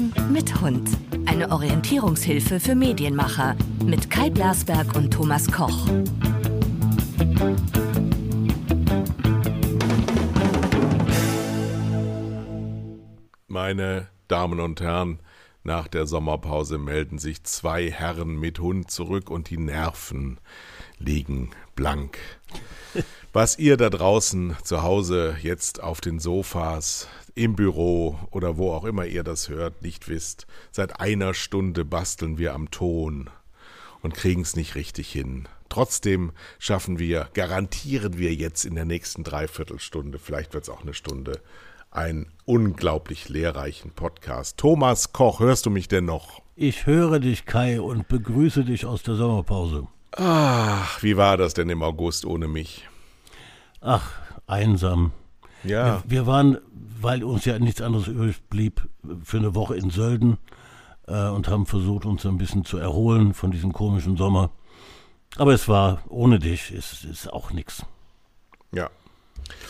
Hören mit Hund. Eine Orientierungshilfe für Medienmacher mit Kai Blasberg und Thomas Koch. Meine Damen und Herren, nach der Sommerpause melden sich zwei Herren mit Hund zurück und die Nerven liegen blank. Was ihr da draußen zu Hause jetzt auf den Sofas, im Büro oder wo auch immer ihr das hört, nicht wisst, seit einer Stunde basteln wir am Ton und kriegen es nicht richtig hin. Trotzdem schaffen wir, garantieren wir jetzt in der nächsten Dreiviertelstunde, vielleicht wird es auch eine Stunde, einen unglaublich lehrreichen Podcast. Thomas Koch, hörst du mich denn noch? Ich höre dich, Kai, und begrüße dich aus der Sommerpause. Ach, wie war das denn im August ohne mich? Ach, einsam. Ja. Wir, wir waren, weil uns ja nichts anderes übrig blieb, für eine Woche in Sölden äh, und haben versucht, uns ein bisschen zu erholen von diesem komischen Sommer. Aber es war ohne dich, es ist auch nichts. Ja.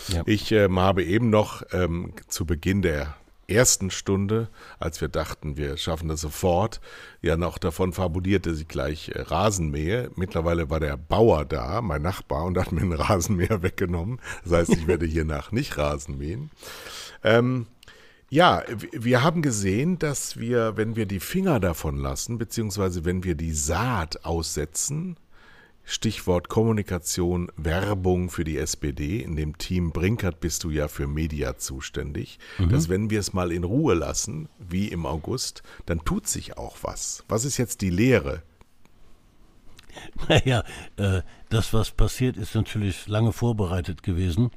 Ja. Ich ähm, habe eben noch ähm, zu Beginn der ersten Stunde, als wir dachten, wir schaffen das sofort, ja noch davon fabuliert, dass ich gleich äh, Rasen mähe. Mittlerweile war der Bauer da, mein Nachbar, und hat mir einen Rasenmäher weggenommen. Das heißt, ich werde hiernach nicht Rasen mähen. Ähm, ja, wir haben gesehen, dass wir, wenn wir die Finger davon lassen, beziehungsweise wenn wir die Saat aussetzen, Stichwort Kommunikation, Werbung für die SPD. In dem Team Brinkert bist du ja für Media zuständig. Dass wenn wir es mal in Ruhe lassen, wie im August, dann tut sich auch was. Was ist jetzt die Lehre? Naja, äh, das, was passiert, ist natürlich lange vorbereitet gewesen.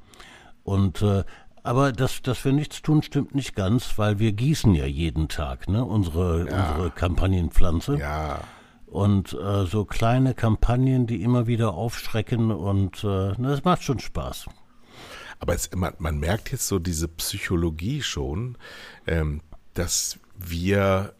Und äh, aber dass, dass wir nichts tun, stimmt nicht ganz, weil wir gießen ja jeden Tag, ne? Unsere, unsere Kampagnenpflanze. Ja, Und äh, so kleine Kampagnen, die immer wieder aufschrecken und äh, das macht schon Spaß. aber es, man, man merkt jetzt so diese Psychologie schon, ähm, dass wir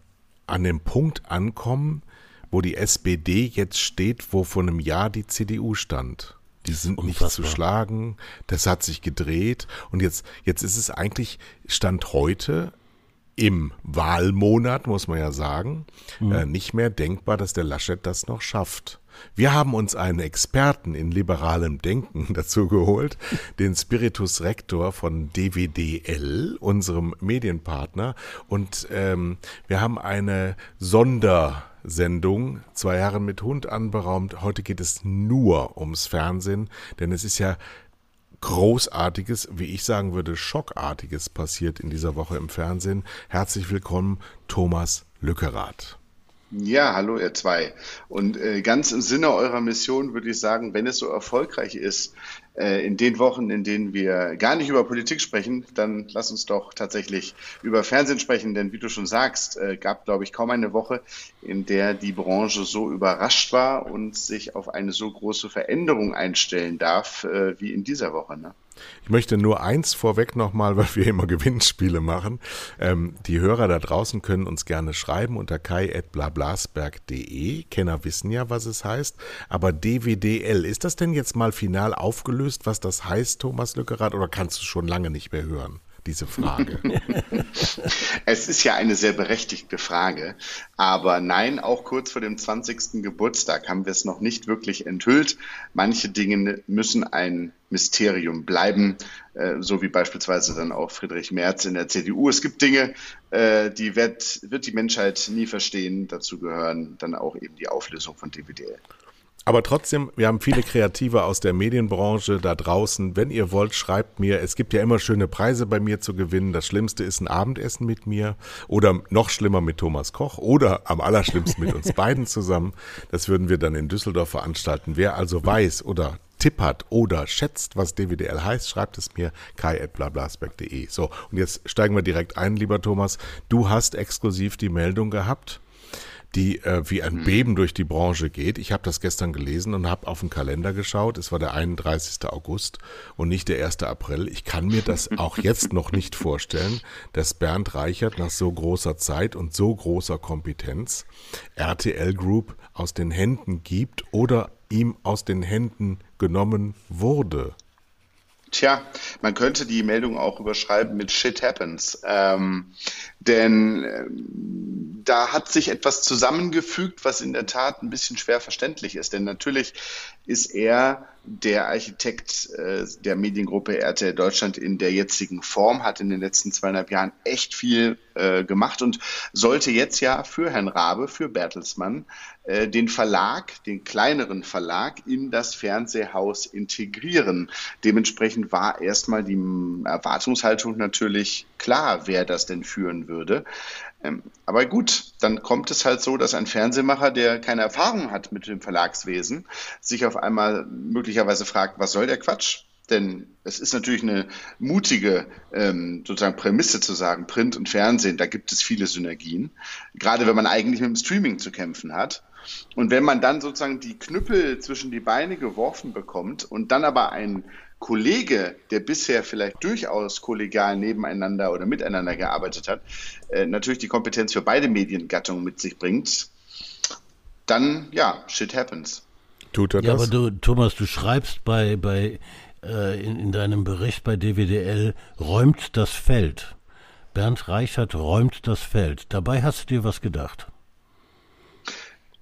an dem Punkt ankommen, wo die SPD jetzt steht, wo vor einem Jahr die CDU stand. Die sind nicht zu Unfassbar. schlagen, das hat sich gedreht und jetzt, jetzt ist es eigentlich Stand heute im Wahlmonat, muss man ja sagen, äh, nicht mehr denkbar, dass der Laschet das noch schafft. Wir haben uns einen Experten in liberalem Denken dazu geholt, den Spiritus Rector von DWDL, unserem Medienpartner. Und ähm, wir haben eine Sondersendung, zwei Herren mit Hund anberaumt. Heute geht es nur ums Fernsehen, denn es ist ja Großartiges, wie ich sagen würde, Schockartiges passiert in dieser Woche im Fernsehen. Herzlich willkommen, Thomas Lückerath. Ja, hallo ihr zwei. Und äh, ganz im Sinne eurer Mission würde ich sagen, wenn es so erfolgreich ist, in den Wochen, in denen wir gar nicht über Politik sprechen, dann lass uns doch tatsächlich über Fernsehen sprechen. Denn wie du schon sagst, äh, gab, glaube ich, kaum eine Woche, in der die Branche so überrascht war und sich auf eine so große Veränderung einstellen darf, äh, wie in dieser Woche. Ne? Ich möchte nur eins vorweg nochmal, weil wir immer Gewinnspiele machen. Ähm, die Hörer da draußen können uns gerne schreiben unter kai.blablasberg.de. Kenner wissen ja, was es heißt. Aber DWDL, ist das denn jetzt mal final aufgelöst, was das heißt, Thomas Lückerath, oder kannst du schon lange nicht mehr hören? Diese Frage. Es ist ja eine sehr berechtigte Frage, aber nein, auch kurz vor dem 20. Geburtstag haben wir es noch nicht wirklich enthüllt. Manche Dinge müssen ein Mysterium bleiben, äh, so wie beispielsweise dann auch Friedrich Merz in der CDU. Es gibt Dinge, äh, die wird, wird die Menschheit nie verstehen. Dazu gehören dann auch eben die Auflösung von DWDL. Aber trotzdem, wir haben viele Kreative aus der Medienbranche da draußen. Wenn ihr wollt, schreibt mir. Es gibt ja immer schöne Preise bei mir zu gewinnen. Das Schlimmste ist ein Abendessen mit mir oder noch schlimmer mit Thomas Koch oder am allerschlimmsten mit uns beiden zusammen. Das würden wir dann in Düsseldorf veranstalten. Wer also weiß oder tippert oder schätzt, was DWDL heißt, schreibt es mir kai.blablasberg.de. So, und jetzt steigen wir direkt ein, lieber Thomas. Du hast exklusiv die Meldung gehabt, die äh, wie ein Beben durch die Branche geht. Ich habe das gestern gelesen und habe auf den Kalender geschaut. Es war der 31. August und nicht der 1. April. Ich kann mir das auch jetzt noch nicht vorstellen, dass Bernd Reichert nach so großer Zeit und so großer Kompetenz RTL Group aus den Händen gibt oder ihm aus den Händen genommen wurde. Tja, Man könnte die Meldung auch überschreiben mit Shit happens. Ähm, denn ähm, da hat sich etwas zusammengefügt, was in der Tat ein bisschen schwer verständlich ist. Denn natürlich ist er der Architekt äh, der Mediengruppe RTL Deutschland in der jetzigen Form, hat in den letzten zweieinhalb Jahren echt viel äh, gemacht und sollte jetzt ja für Herrn Rabe, für Bertelsmann, äh, den Verlag, den kleineren Verlag in das Fernsehhaus integrieren. Dementsprechend war erstmal die Erwartungshaltung natürlich klar, wer das denn führen würde. Ähm, aber gut, dann kommt es halt so, dass ein Fernsehmacher, der keine Erfahrung hat mit dem Verlagswesen, sich auf einmal möglicherweise fragt, was soll der Quatsch? Denn es ist natürlich eine mutige ähm, sozusagen Prämisse zu sagen, Print und Fernsehen, da gibt es viele Synergien, gerade wenn man eigentlich mit dem Streaming zu kämpfen hat. Und wenn man dann sozusagen die Knüppel zwischen die Beine geworfen bekommt und dann aber ein Kollege, der bisher vielleicht durchaus kollegial nebeneinander oder miteinander gearbeitet hat, äh, natürlich die Kompetenz für beide Mediengattungen mit sich bringt, dann ja, shit happens. Tut er ja, das? aber du, Thomas, du schreibst bei, bei äh, in, in deinem Bericht bei DWDL, räumt das Feld. Bernd Reichert räumt das Feld. Dabei hast du dir was gedacht.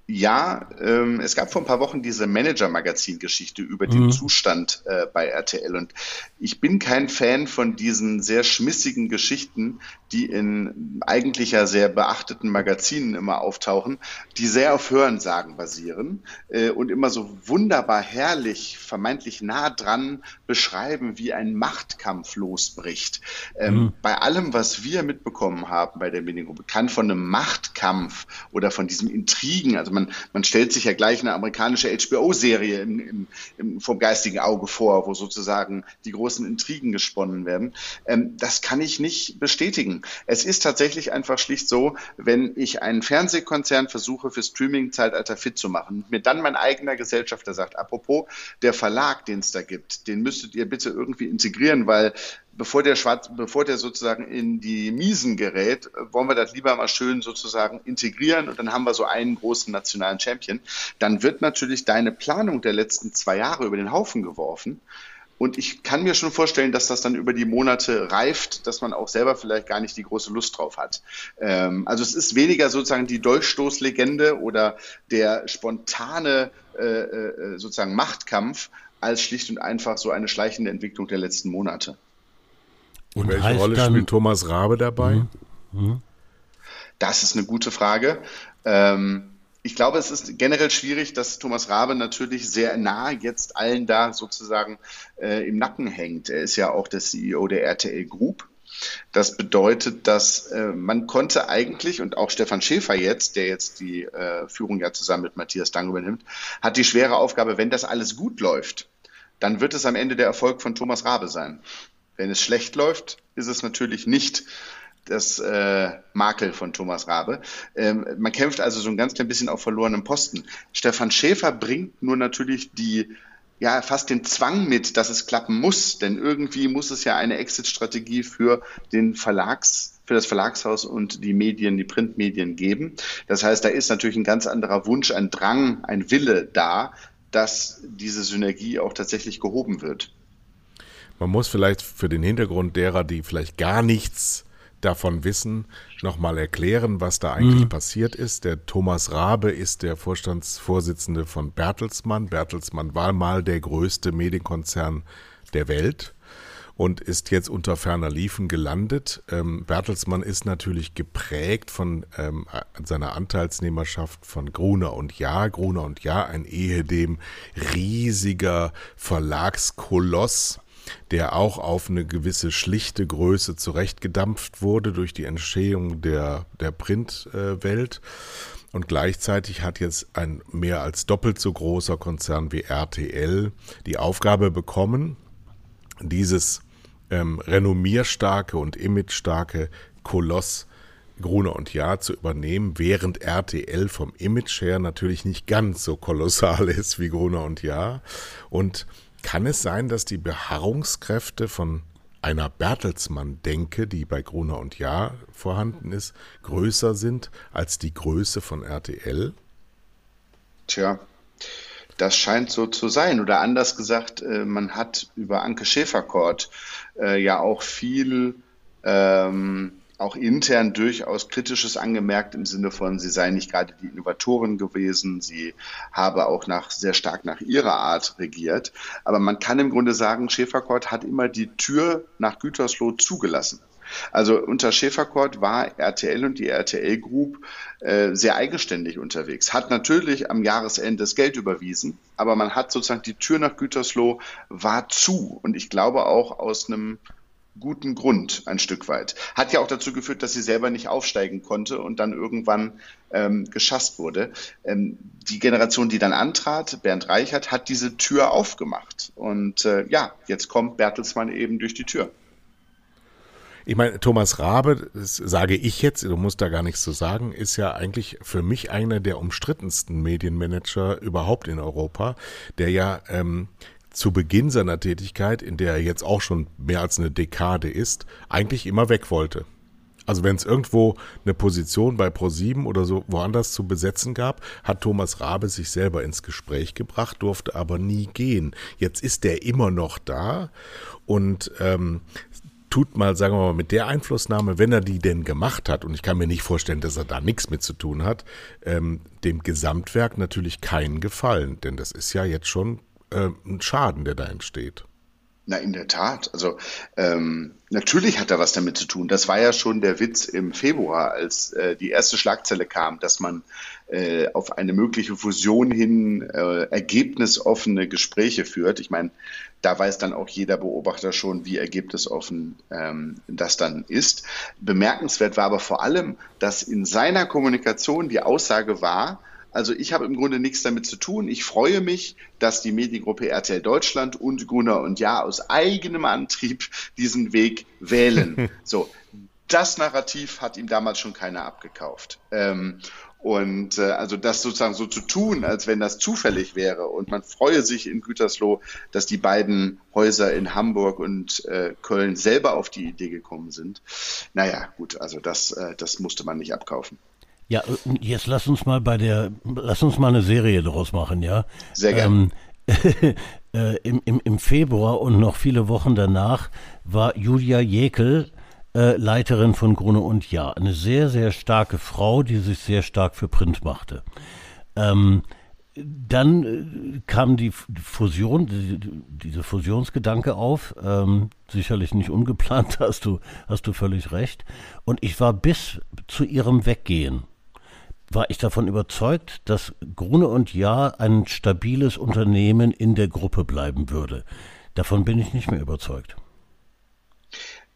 Ja, ähm, es gab vor ein paar Wochen diese Manager-Magazin-Geschichte über mhm. den Zustand äh, bei RTL. Und ich bin kein Fan von diesen sehr schmissigen Geschichten, die in eigentlich ja sehr beachteten Magazinen immer auftauchen, die sehr auf Hörensagen basieren äh, und immer so wunderbar herrlich, vermeintlich nah dran beschreiben, wie ein Machtkampf losbricht. Ähm, mhm. Bei allem, was wir mitbekommen haben bei der Mediengruppe, kann von einem Machtkampf oder von diesem Intrigen, also man man, man stellt sich ja gleich eine amerikanische HBO-Serie im, im, im, vom geistigen Auge vor, wo sozusagen die großen Intrigen gesponnen werden. Ähm, das kann ich nicht bestätigen. Es ist tatsächlich einfach schlicht so, wenn ich einen Fernsehkonzern versuche, für Streaming-Zeitalter fit zu machen, mir dann mein eigener Gesellschafter sagt, apropos, der Verlag, den es da gibt, den müsstet ihr bitte irgendwie integrieren, weil bevor der Schwarz, bevor der sozusagen in die Miesen gerät, wollen wir das lieber mal schön sozusagen integrieren und dann haben wir so einen großen nationalen Champion. Dann wird natürlich deine Planung der letzten zwei Jahre über den Haufen geworfen. Und ich kann mir schon vorstellen, dass das dann über die Monate reift, dass man auch selber vielleicht gar nicht die große Lust drauf hat. Ähm, also es ist weniger sozusagen die Dolchstoßlegende oder der spontane äh, äh, sozusagen Machtkampf als schlicht und einfach so eine schleichende Entwicklung der letzten Monate. Und welche Rolle dann, spielt Thomas Rabe dabei? Mh, mh. Das ist eine gute Frage. Ähm, ich glaube, es ist generell schwierig, dass Thomas Rabe natürlich sehr nah jetzt allen da sozusagen äh, im Nacken hängt. Er ist ja auch der CEO der RTL Group. Das bedeutet, dass äh, man konnte eigentlich, und auch Stefan Schäfer jetzt, der jetzt die äh, Führung ja zusammen mit Matthias Dang übernimmt, hat die schwere Aufgabe, wenn das alles gut läuft, dann wird es am Ende der Erfolg von Thomas Rabe sein. Wenn es schlecht läuft, ist es natürlich nicht das äh, Makel von Thomas Rabe. Ähm, man kämpft also so ein ganz klein bisschen auf verlorenem Posten. Stefan Schäfer bringt nur natürlich die ja fast den Zwang mit, dass es klappen muss, denn irgendwie muss es ja eine Exit-Strategie für den Verlags für das Verlagshaus und die Medien, die Printmedien geben. Das heißt, da ist natürlich ein ganz anderer Wunsch, ein Drang, ein Wille da, dass diese Synergie auch tatsächlich gehoben wird. Man muss vielleicht für den Hintergrund derer, die vielleicht gar nichts davon wissen, nochmal erklären, was da eigentlich mhm. passiert ist. Der Thomas Rabe ist der Vorstandsvorsitzende von Bertelsmann. Bertelsmann war mal der größte Medienkonzern der Welt und ist jetzt unter ferner Liefen gelandet. Ähm, Bertelsmann ist natürlich geprägt von ähm, seiner Anteilsnehmerschaft von Gruner und Jahr. Gruner und Jahr, ein ehedem riesiger Verlagskoloss der auch auf eine gewisse schlichte Größe zurechtgedampft wurde durch die Entstehung der, der Printwelt. Und gleichzeitig hat jetzt ein mehr als doppelt so großer Konzern wie RTL die Aufgabe bekommen, dieses ähm, renommierstarke und imagestarke Koloss Gruner und Jahr zu übernehmen, während RTL vom Image her natürlich nicht ganz so kolossal ist wie Gruner und Jahr. Und kann es sein, dass die Beharrungskräfte von einer Bertelsmann-Denke, die bei Gruner und Jahr vorhanden ist, größer sind als die Größe von RTL? Tja, Das scheint so zu sein. Oder anders gesagt, äh, man hat über Anke Schäferkort äh, ja auch viel ähm, auch intern durchaus Kritisches angemerkt im Sinne von, sie sei nicht gerade die Innovatorin gewesen, sie habe auch nach, sehr stark nach ihrer Art regiert. Aber man kann im Grunde sagen, Schäferkort hat immer die Tür nach Gütersloh zugelassen. Also unter Schäferkort war RTL und die RTL Group äh, sehr eigenständig unterwegs. Hat natürlich am Jahresende das Geld überwiesen, aber man hat sozusagen die Tür nach Gütersloh war zu. Und ich glaube auch aus einem guten Grund ein Stück weit. Hat ja auch dazu geführt, dass sie selber nicht aufsteigen konnte und dann irgendwann ähm, geschasst wurde. Ähm, die Generation, die dann antrat, Bernd Reichert, hat diese Tür aufgemacht. Und äh, ja, jetzt kommt Bertelsmann eben durch die Tür. Ich meine, Thomas Rabe, das sage ich jetzt, du musst da gar nichts zu sagen, ist ja eigentlich für mich einer der umstrittensten Medienmanager überhaupt in Europa, der ja ähm, zu Beginn seiner Tätigkeit, in der er jetzt auch schon mehr als eine Dekade ist, eigentlich immer weg wollte. Also wenn es irgendwo eine Position bei ProSieben oder so woanders zu besetzen gab, hat Thomas Rabe sich selber ins Gespräch gebracht, durfte aber nie gehen. Jetzt ist er immer noch da und ähm, tut mal, sagen wir mal, mit der Einflussnahme, wenn er die denn gemacht hat, und ich kann mir nicht vorstellen, dass er da nichts mit zu tun hat, ähm, dem Gesamtwerk natürlich keinen Gefallen. Denn das ist ja jetzt schon äh, ein Schaden, der da entsteht. Na, in der Tat. Also ähm, natürlich hat er was damit zu tun. Das war ja schon der Witz im Februar, als äh, die erste Schlagzeile kam, dass man äh, auf eine mögliche Fusion hin äh, ergebnisoffene Gespräche führt. Ich meine, da weiß dann auch jeder Beobachter schon, wie ergebnisoffen ähm, das dann ist. Bemerkenswert war aber vor allem, dass in seiner Kommunikation die Aussage war, also ich habe im Grunde nichts damit zu tun. Ich freue mich, dass die Mediengruppe RTL Deutschland und Gunnar und Ja aus eigenem Antrieb diesen Weg wählen. so, das Narrativ hat ihm damals schon keiner abgekauft. Ähm, und äh, also das sozusagen so zu tun, als wenn das zufällig wäre und man freue sich in Gütersloh, dass die beiden Häuser in Hamburg und äh, Köln selber auf die Idee gekommen sind. Naja, gut, also das, äh, das musste man nicht abkaufen. Ja, jetzt lass uns mal bei der, lass uns mal eine Serie daraus machen, ja? Sehr gerne. Ähm, äh, im, im, Im Februar und noch viele Wochen danach war Julia Jekel äh, Leiterin von Grune und Ja. Eine sehr, sehr starke Frau, die sich sehr stark für Print machte. Ähm, dann äh, kam die Fusion, die, diese Fusionsgedanke auf, ähm, sicherlich nicht ungeplant, hast du, hast du völlig recht. Und ich war bis zu ihrem Weggehen war ich davon überzeugt, dass Grune und Jahr ein stabiles Unternehmen in der Gruppe bleiben würde. Davon bin ich nicht mehr überzeugt.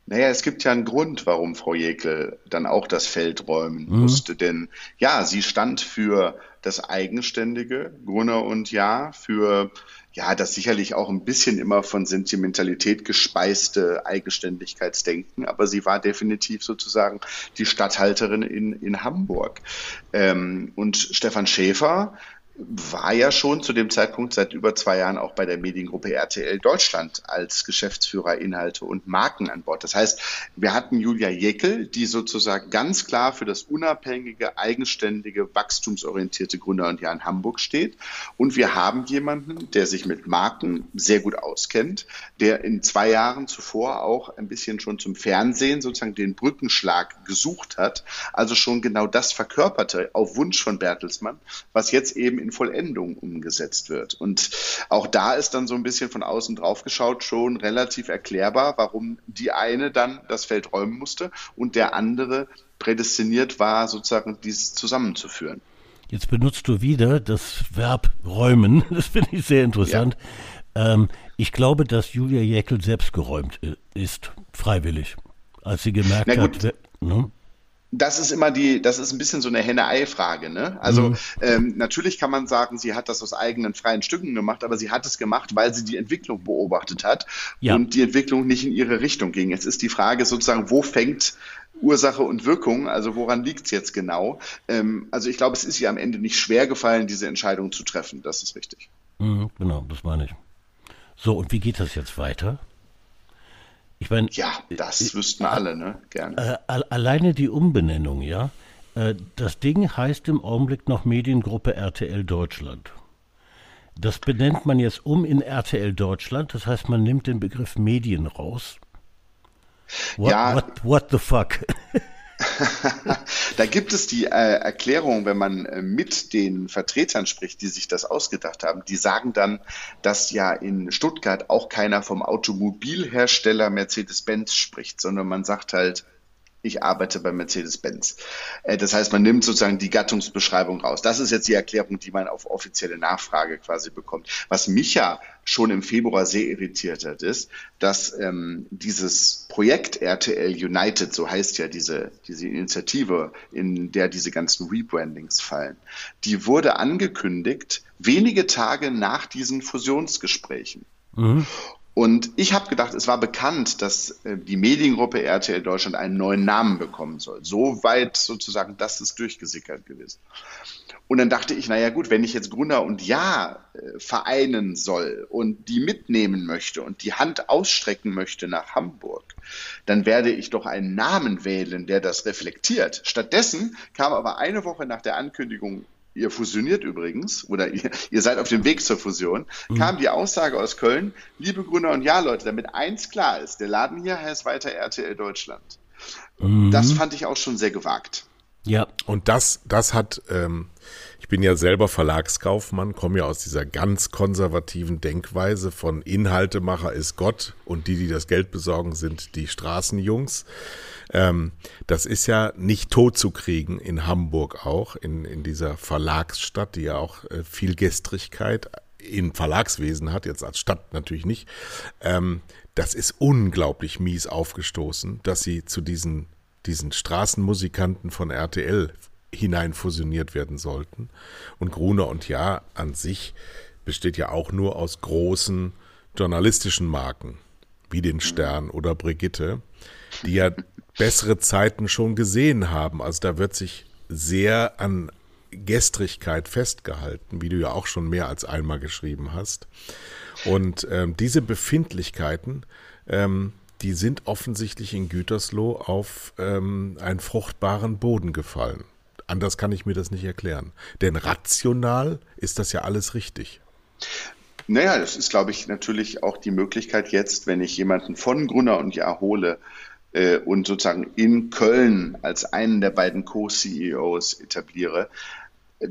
Naja, es gibt ja einen Grund, warum Frau Jekel dann auch das Feld räumen mhm. musste. Denn ja, sie stand für das Eigenständige, Grunner und Ja, für ja, das sicherlich auch ein bisschen immer von Sentimentalität gespeiste Eigenständigkeitsdenken, aber sie war definitiv sozusagen die Stadthalterin in, in Hamburg. Ähm, und Stefan Schäfer, war ja schon zu dem Zeitpunkt seit über zwei Jahren auch bei der Mediengruppe RTL Deutschland als Geschäftsführer Inhalte und Marken an Bord. Das heißt, wir hatten Julia Jeckel, die sozusagen ganz klar für das unabhängige, eigenständige, wachstumsorientierte Gründer und Jahr in Hamburg steht. Und wir haben jemanden, der sich mit Marken sehr gut auskennt, der in zwei Jahren zuvor auch ein bisschen schon zum Fernsehen sozusagen den Brückenschlag gesucht hat. Also schon genau das verkörperte auf Wunsch von Bertelsmann, was jetzt eben in Vollendung umgesetzt wird. Und auch da ist dann so ein bisschen von außen drauf geschaut schon relativ erklärbar, warum die eine dann das Feld räumen musste und der andere prädestiniert war, sozusagen dieses zusammenzuführen. Jetzt benutzt du wieder das Verb räumen. Das finde ich sehr interessant. Ja. Ähm, ich glaube, dass Julia Jäckel selbst geräumt ist, freiwillig. Als sie gemerkt hat, ne? Das ist immer die, das ist ein bisschen so eine Henne-Ei-Frage. Ne? Also mhm. ähm, natürlich kann man sagen, sie hat das aus eigenen freien Stücken gemacht, aber sie hat es gemacht, weil sie die Entwicklung beobachtet hat ja. und die Entwicklung nicht in ihre Richtung ging. Jetzt ist die Frage sozusagen, wo fängt Ursache und Wirkung, also woran liegt es jetzt genau? Ähm, also ich glaube, es ist ihr am Ende nicht schwer gefallen, diese Entscheidung zu treffen. Das ist richtig. Mhm, genau, das meine ich. So, und wie geht das jetzt weiter? Ich meine, ja, das äh, wüssten alle, ne? Gerne. Äh, alleine die Umbenennung, ja. Äh, das Ding heißt im Augenblick noch Mediengruppe RTL Deutschland. Das benennt man jetzt um in RTL Deutschland. Das heißt, man nimmt den Begriff Medien raus. What, ja, what, what the fuck? da gibt es die äh, Erklärung, wenn man äh, mit den Vertretern spricht, die sich das ausgedacht haben, die sagen dann, dass ja in Stuttgart auch keiner vom Automobilhersteller Mercedes-Benz spricht, sondern man sagt halt ich arbeite bei Mercedes-Benz. Äh, das heißt, man nimmt sozusagen die Gattungsbeschreibung raus. Das ist jetzt die Erklärung, die man auf offizielle Nachfrage quasi bekommt. Was mich ja schon im Februar sehr irritiert hat, ist, dass ähm, dieses Projekt RTL United, so heißt ja diese, diese Initiative, in der diese ganzen Rebrandings fallen, die wurde angekündigt wenige Tage nach diesen Fusionsgesprächen. Mhm. Und ich habe gedacht, es war bekannt, dass äh, die Mediengruppe RTL Deutschland einen neuen Namen bekommen soll. So weit sozusagen, das ist durchgesickert gewesen. Und dann dachte ich, naja gut, wenn ich jetzt Gruner und Ja äh, vereinen soll und die mitnehmen möchte und die Hand ausstrecken möchte nach Hamburg, dann werde ich doch einen Namen wählen, der das reflektiert. Stattdessen kam aber eine Woche nach der Ankündigung ihr fusioniert übrigens, oder ihr, ihr seid auf dem Weg zur Fusion, mhm. kam die Aussage aus Köln, liebe Gründer und Ja, Leute, damit eins klar ist, der Laden hier heißt weiter RTL Deutschland. Mhm. Das fand ich auch schon sehr gewagt. Ja. Und das, das hat, ähm, ich bin ja selber Verlagskaufmann, komme ja aus dieser ganz konservativen Denkweise von Inhaltemacher ist Gott und die, die das Geld besorgen, sind die Straßenjungs. Ähm, das ist ja nicht tot zu kriegen in Hamburg auch, in, in dieser Verlagsstadt, die ja auch äh, viel Gestrigkeit im Verlagswesen hat, jetzt als Stadt natürlich nicht. Ähm, das ist unglaublich mies aufgestoßen, dass sie zu diesen, diesen Straßenmusikanten von RTL hinein fusioniert werden sollten. Und Gruner und Ja an sich besteht ja auch nur aus großen journalistischen Marken, wie den Stern oder Brigitte, die ja bessere Zeiten schon gesehen haben. Also da wird sich sehr an Gestrigkeit festgehalten, wie du ja auch schon mehr als einmal geschrieben hast. Und ähm, diese Befindlichkeiten, ähm, die sind offensichtlich in Gütersloh auf ähm, einen fruchtbaren Boden gefallen. Anders kann ich mir das nicht erklären. Denn rational ist das ja alles richtig. Naja, das ist, glaube ich, natürlich auch die Möglichkeit jetzt, wenn ich jemanden von Grunner und Jahr hole, äh, und sozusagen in Köln als einen der beiden Co-CEOs etabliere, äh,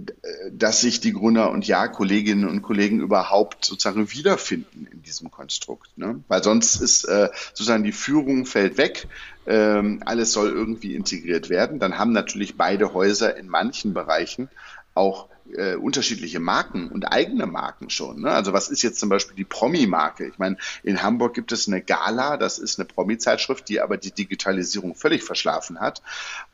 dass sich die Gründer und Ja-Kolleginnen und Kollegen überhaupt sozusagen wiederfinden in diesem Konstrukt. Ne? Weil sonst ist äh, sozusagen die Führung fällt weg, ähm, alles soll irgendwie integriert werden. Dann haben natürlich beide Häuser in manchen Bereichen auch äh, unterschiedliche Marken und eigene Marken schon. Ne? Also was ist jetzt zum Beispiel die Promi-Marke? Ich meine, in Hamburg gibt es eine Gala, das ist eine Promi-Zeitschrift, die aber die Digitalisierung völlig verschlafen hat.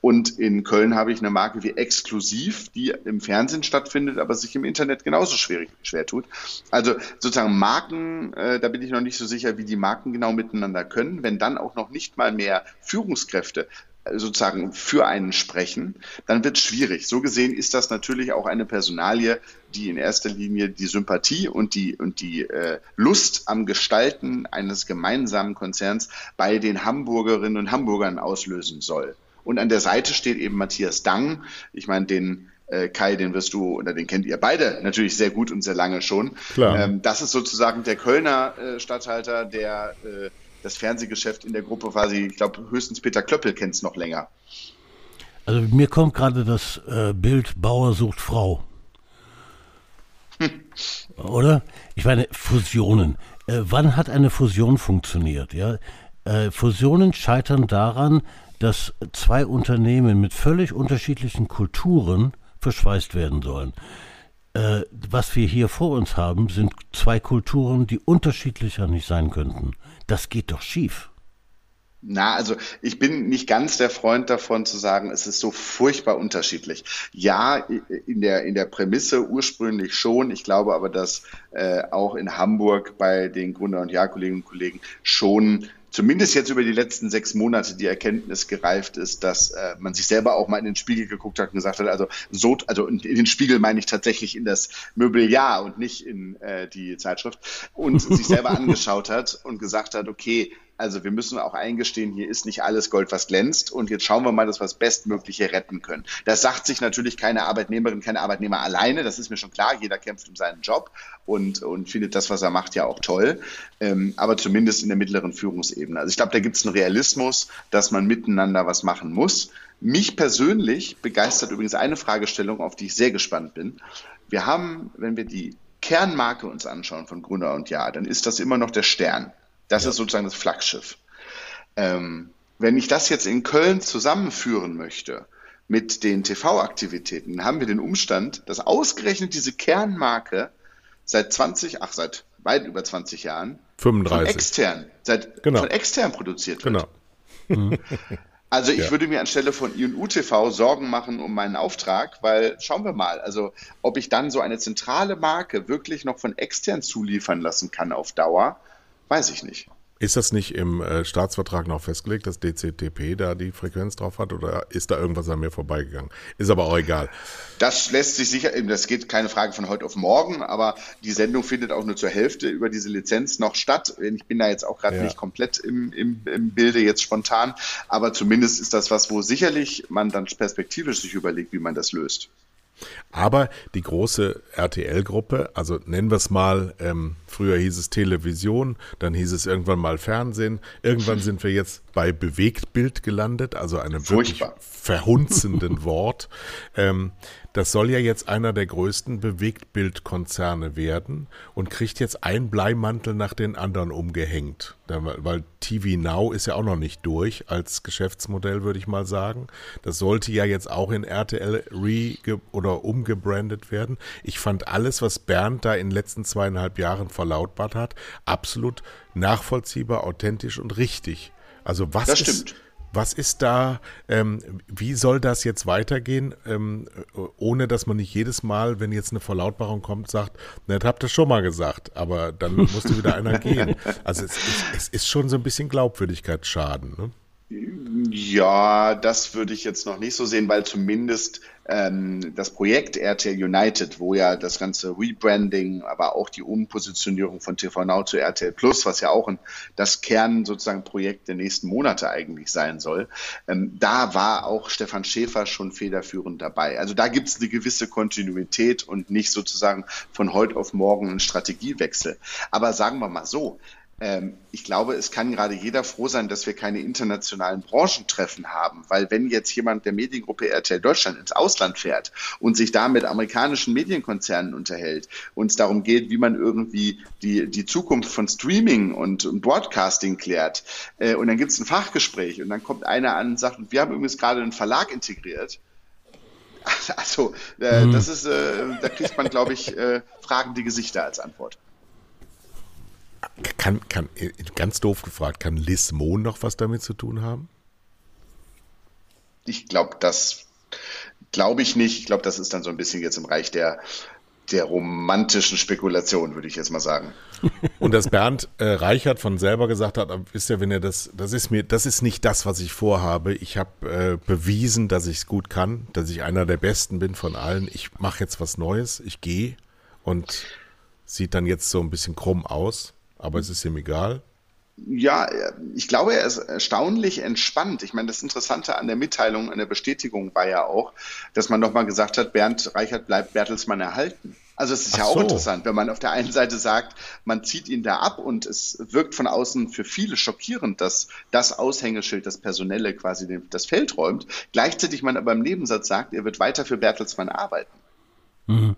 Und in Köln habe ich eine Marke wie Exklusiv, die im Fernsehen stattfindet, aber sich im Internet genauso schwierig, schwer tut. Also sozusagen Marken, äh, da bin ich noch nicht so sicher, wie die Marken genau miteinander können, wenn dann auch noch nicht mal mehr Führungskräfte sozusagen für einen sprechen, dann wird es schwierig. So gesehen ist das natürlich auch eine Personalie, die in erster Linie die Sympathie und die, und die äh, Lust am Gestalten eines gemeinsamen Konzerns bei den Hamburgerinnen und Hamburgern auslösen soll. Und an der Seite steht eben Matthias Dang. Ich meine, den äh, Kai, den wirst du oder den kennt ihr beide natürlich sehr gut und sehr lange schon. Klar. Ähm, das ist sozusagen der Kölner äh, Stadthalter, der äh, das Fernsehgeschäft in der Gruppe quasi, ich glaube, höchstens Peter Klöppel kennt es noch länger. Also mir kommt gerade das äh, Bild Bauer sucht Frau. Hm. Oder? Ich meine, Fusionen. Äh, wann hat eine Fusion funktioniert? Ja? Äh, Fusionen scheitern daran, dass zwei Unternehmen mit völlig unterschiedlichen Kulturen verschweißt werden sollen. Äh, was wir hier vor uns haben, sind zwei Kulturen, die unterschiedlicher nicht sein könnten. Das geht doch schief. Na, also ich bin nicht ganz der Freund davon zu sagen, es ist so furchtbar unterschiedlich. Ja, in der, in der Prämisse ursprünglich schon. Ich glaube aber, dass äh, auch in Hamburg bei den Gründer- und Ja-Kolleginnen und Kollegen schon zumindest jetzt über die letzten sechs Monate die Erkenntnis gereift ist, dass äh, man sich selber auch mal in den Spiegel geguckt hat und gesagt hat, also so, also in den Spiegel meine ich tatsächlich in das Möbeljahr und nicht in äh, die Zeitschrift. Und sich selber angeschaut hat und gesagt hat, okay, Also wir müssen auch eingestehen, hier ist nicht alles Gold, was glänzt und jetzt schauen wir mal, dass wir das Bestmögliche retten können. Das sagt sich natürlich keine Arbeitnehmerin, keine Arbeitnehmer alleine, das ist mir schon klar, jeder kämpft um seinen Job und, und findet das, was er macht, ja auch toll, ähm, aber zumindest in der mittleren Führungsebene. Also ich glaube, da gibt es einen Realismus, dass man miteinander was machen muss. Mich persönlich begeistert übrigens eine Fragestellung, auf die ich sehr gespannt bin. Wir haben, wenn wir die Kernmarke uns anschauen von Gruner und Ja, dann ist das immer noch der Stern. Das ja. ist sozusagen das Flaggschiff. Ähm, wenn ich das jetzt in Köln zusammenführen möchte mit den TV-Aktivitäten, dann haben wir den Umstand, dass ausgerechnet diese Kernmarke seit 20, ach seit weit über 20 Jahren 35. von extern, seit genau. von extern produziert wird. Genau. Also ich ja. würde mir anstelle von INU TV Sorgen machen um meinen Auftrag, weil schauen wir mal, also ob ich dann so eine zentrale Marke wirklich noch von extern zuliefern lassen kann auf Dauer, weiß ich nicht. Ist das nicht im äh, Staatsvertrag noch festgelegt, dass DCTP da die Frequenz drauf hat oder ist da irgendwas an mir vorbeigegangen? Ist aber auch egal. Das lässt sich sicher, das geht keine Frage von heute auf morgen, aber die Sendung findet auch nur zur Hälfte über diese Lizenz noch statt. Ich bin da jetzt auch gerade ja. nicht komplett im, im, im Bilde jetzt spontan, aber zumindest ist das was, wo sicherlich man dann perspektivisch sich überlegt, wie man das löst. Aber die große RTL-Gruppe, also nennen wir es mal, ähm, früher hieß es Television, dann hieß es irgendwann mal Fernsehen, irgendwann sind wir jetzt bei Bewegtbild gelandet, also einem Furchtbar. wirklich verhunzenden Wort. Ähm, das soll ja jetzt einer der größten Bewegtbildkonzerne werden und kriegt jetzt einen Bleimantel nach den anderen umgehängt. Weil TV Now ist ja auch noch nicht durch als Geschäftsmodell, würde ich mal sagen. Das sollte ja jetzt auch in RTL re oder umgebrandet werden. Ich fand alles, was Bernd da in den letzten zweieinhalb Jahren verlautbart hat, absolut nachvollziehbar, authentisch und richtig. Also was das ist, stimmt. Was ist da, ähm, wie soll das jetzt weitergehen, ähm, ohne dass man nicht jedes Mal, wenn jetzt eine Verlautbarung kommt, sagt, das habt ihr schon mal gesagt, aber dann musste wieder einer gehen. Also es, es, es, ist schon so ein bisschen Glaubwürdigkeitsschaden. Ne? Ja, das würde ich jetzt noch nicht so sehen, weil zumindest ähm, das Projekt RTL United, wo ja das ganze Rebranding, aber auch die Umpositionierung von TV Now zu RTL Plus, was ja auch ein, das Kern sozusagen Projekt der nächsten Monate eigentlich sein soll, ähm, da war auch Stefan Schäfer schon federführend dabei. Also da gibt es eine gewisse Kontinuität und nicht sozusagen von heute auf morgen einen Strategiewechsel. Aber sagen wir mal so, ich glaube, es kann gerade jeder froh sein, dass wir keine internationalen Branchentreffen haben, weil wenn jetzt jemand der Mediengruppe RTL Deutschland ins Ausland fährt und sich da mit amerikanischen Medienkonzernen unterhält und es darum geht, wie man irgendwie die, die Zukunft von Streaming und, und Broadcasting klärt, äh, und dann gibt es ein Fachgespräch und dann kommt einer an und sagt, wir haben übrigens gerade einen Verlag integriert, also, äh, mhm. das ist, äh, da kriegt man, glaube ich, äh, fragende Gesichter als Antwort. Kann, kann, ganz doof gefragt, kann Liz Mohn noch was damit zu tun haben? Ich glaube, das glaube ich nicht. Ich glaube, das ist dann so ein bisschen jetzt im Reich der, der romantischen Spekulation, würde ich jetzt mal sagen. Und dass Bernd äh, Reichert von selber gesagt hat, wisst ihr, wenn ihr das, das ist mir, das ist nicht das, was ich vorhabe. Ich habe äh, bewiesen, dass ich es gut kann, dass ich einer der Besten bin von allen. Ich mache jetzt was Neues, ich gehe und sieht dann jetzt so ein bisschen krumm aus aber es ist ihm egal. Ja, ich glaube, er ist erstaunlich entspannt. Ich meine, das Interessante an der Mitteilung, an der Bestätigung war ja auch, dass man nochmal gesagt hat, Bernd Reichert bleibt Bertelsmann erhalten. Also es ist Ach ja auch so. interessant, wenn man auf der einen Seite sagt, man zieht ihn da ab und es wirkt von außen für viele schockierend, dass das Aushängeschild, das Personelle quasi das Feld räumt. Gleichzeitig man aber im Nebensatz sagt, er wird weiter für Bertelsmann arbeiten. Mhm.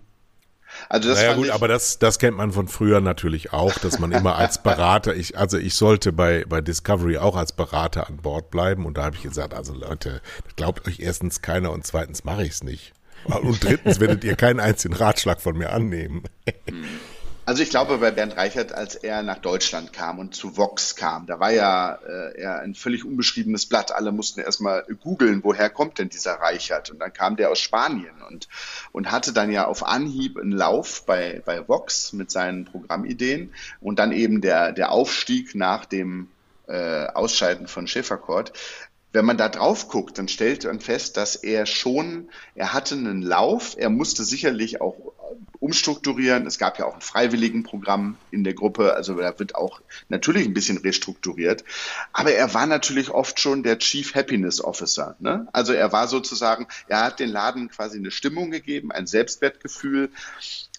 Also das naja gut, aber das, das kennt man von früher natürlich auch, dass man immer als Berater, ich, also ich sollte bei, bei Discovery auch als Berater an Bord bleiben und da habe ich gesagt, also Leute, glaubt euch erstens keiner und zweitens mache ich es nicht. Und drittens werdet ihr keinen einzigen Ratschlag von mir annehmen. Also ich glaube, bei Bernd Reichert, als er nach Deutschland kam und zu Vox kam, da war ja äh, er ein völlig unbeschriebenes Blatt. Alle mussten erstmal googeln, woher kommt denn dieser Reichert? Und dann kam der aus Spanien und, und hatte dann ja auf Anhieb einen Lauf bei, bei Vox mit seinen Programmideen und dann eben der, der Aufstieg nach dem äh, Ausscheiden von Schäferkort wenn man da drauf guckt, dann stellt man fest, dass er schon, er hatte einen Lauf, er musste sicherlich auch umstrukturieren. Es gab ja auch ein Freiwilligenprogramm in der Gruppe, also da wird auch natürlich ein bisschen restrukturiert. Aber er war natürlich oft schon der Chief Happiness Officer. Ne? Also er war sozusagen, er hat den Laden quasi eine Stimmung gegeben, ein Selbstwertgefühl.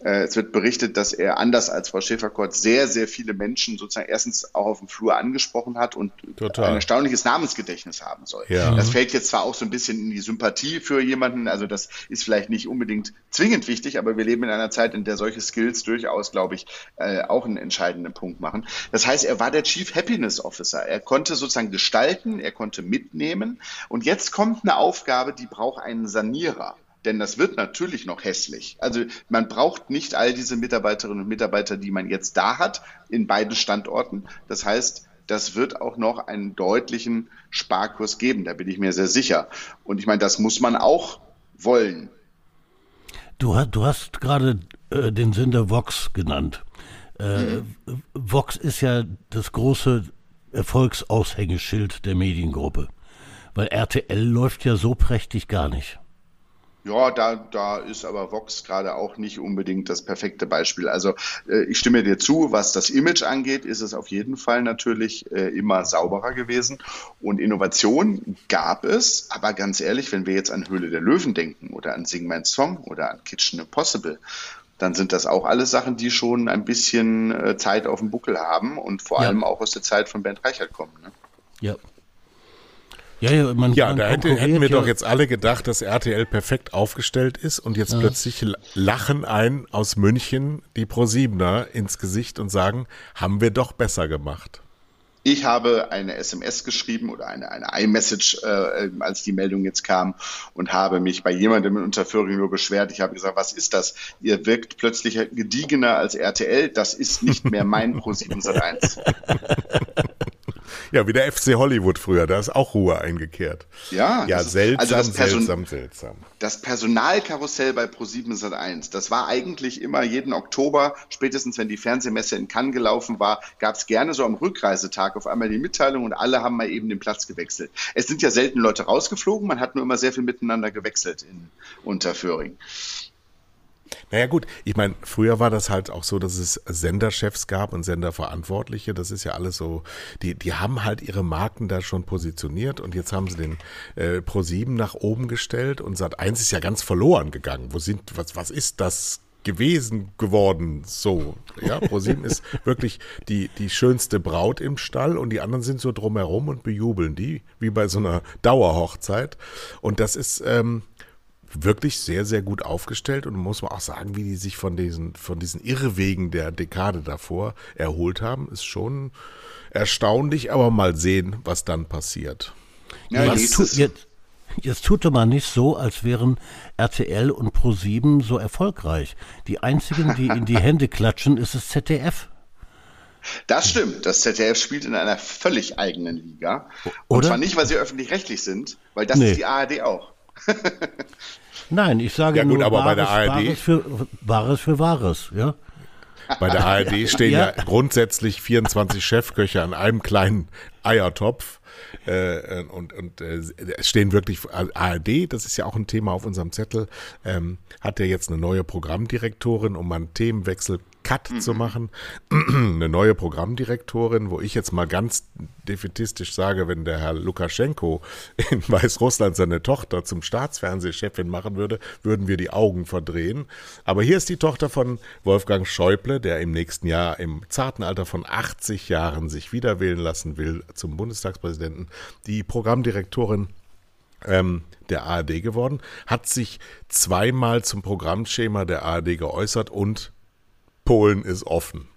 Äh, es wird berichtet, dass er anders als Frau Schäferkort sehr, sehr viele Menschen sozusagen erstens auch auf dem Flur angesprochen hat und Total. ein erstaunliches Namensgedächtnis haben soll. Ja. Das fällt jetzt zwar auch so ein bisschen in die Sympathie für jemanden, also das ist vielleicht nicht unbedingt zwingend wichtig, aber wir leben in einer Zeit, in der solche Skills durchaus, glaube ich, äh, auch einen entscheidenden Punkt machen. Das heißt, er war der Chief Happiness Officer. Er konnte sozusagen gestalten, er konnte mitnehmen und jetzt kommt eine Aufgabe, die braucht einen Sanierer denn das wird natürlich noch hässlich. Also man braucht nicht all diese Mitarbeiterinnen und Mitarbeiter, die man jetzt da hat, in beiden Standorten. Das heißt, das wird auch noch einen deutlichen Sparkurs geben, da bin ich mir sehr sicher. Und ich meine, das muss man auch wollen. Du, du hast gerade äh, den Sender Vox genannt. Äh, mhm. Vox ist ja das große Erfolgsaushängeschild der Mediengruppe, weil RTL läuft ja so prächtig gar nicht. Ja, da, da ist aber Vox gerade auch nicht unbedingt das perfekte Beispiel. Also äh, ich stimme dir zu, was das Image angeht, ist es auf jeden Fall natürlich äh, immer sauberer gewesen. Und Innovation gab es, aber ganz ehrlich, wenn wir jetzt an Höhle der Löwen denken oder an Sing My Song oder an Kitchen Impossible, dann sind das auch alles Sachen, die schon ein bisschen äh, Zeit auf dem Buckel haben und vor ja. allem auch aus der Zeit von Bernd Reichert kommen. Ne? Ja, ja, ja, man, ja man da hätte, hätten wir ja. doch jetzt alle gedacht, dass RTL perfekt aufgestellt ist und jetzt ja. plötzlich lachen ein aus München die ProSiebener ins Gesicht und sagen, haben wir doch besser gemacht. Ich habe eine SMS geschrieben oder eine, eine iMessage, äh, als die Meldung jetzt kam und habe mich bei jemandem in Unterföhring nur beschwert. Ich habe gesagt, was ist das? Ihr wirkt plötzlich gediegener als RTL. Das ist nicht mehr mein Pro7 Sat1. Ja, wie der FC Hollywood früher, da ist auch Ruhe eingekehrt. Ja, ja seltsam, also das seltsam, seltsam. Das Personalkarussell bei Pro7 Sat1, das war eigentlich immer jeden Oktober, spätestens wenn die Fernsehmesse in Cannes gelaufen war, gab es gerne so am Rückreisetag auf einmal die Mitteilung und alle haben mal eben den Platz gewechselt. Es sind ja selten Leute rausgeflogen, man hat nur immer sehr viel miteinander gewechselt in Unterföhring. Naja gut, ich meine, früher war das halt auch so, dass es Senderchefs gab und Senderverantwortliche. Das ist ja alles so, die, die haben halt ihre Marken da schon positioniert und jetzt haben sie den äh, Pro7 nach oben gestellt und Sat 1 ist ja ganz verloren gegangen. Wo sind, was, was ist das gewesen geworden so. Ja, ProSieben ist wirklich die, die schönste Braut im Stall und die anderen sind so drumherum und bejubeln die, wie bei so einer Dauerhochzeit. Und das ist, ähm, wirklich sehr, sehr gut aufgestellt und muss man auch sagen, wie die sich von diesen, von diesen Irrwegen der Dekade davor erholt haben, ist schon erstaunlich, aber mal sehen, was dann passiert. Ja, was tu, jetzt, jetzt tut mal nicht so, als wären RTL und Pro7 so erfolgreich. Die einzigen, die in die Hände klatschen, ist das ZDF. Das stimmt. Das ZDF spielt in einer völlig eigenen Liga. Und Oder? zwar nicht, weil sie öffentlich-rechtlich sind, weil das nee. ist die ARD auch. Nein, ich sage ja, gut, nur aber Wahres, bei der ARD Wahres für, Wahres für Wahres, ja. Bei der ARD stehen ja. ja grundsätzlich 24 Chefköche an einem kleinen Eiertopf. Äh, und und äh, stehen wirklich ARD, das ist ja auch ein Thema auf unserem Zettel, ähm, hat ja jetzt eine neue Programmdirektorin, um einen Themenwechsel Cut mhm. zu machen. Eine neue Programmdirektorin, wo ich jetzt mal ganz defetistisch sage, wenn der Herr Lukaschenko in Weißrussland seine Tochter zum Staatsfernsehchefin machen würde, würden wir die Augen verdrehen. Aber hier ist die Tochter von Wolfgang Schäuble, der im nächsten Jahr im zarten Alter von 80 Jahren sich wiederwählen lassen will zum Bundestagspräsidenten. Die Programmdirektorin ähm, der ARD geworden, hat sich zweimal zum Programmschema der ARD geäußert und Polen ist offen.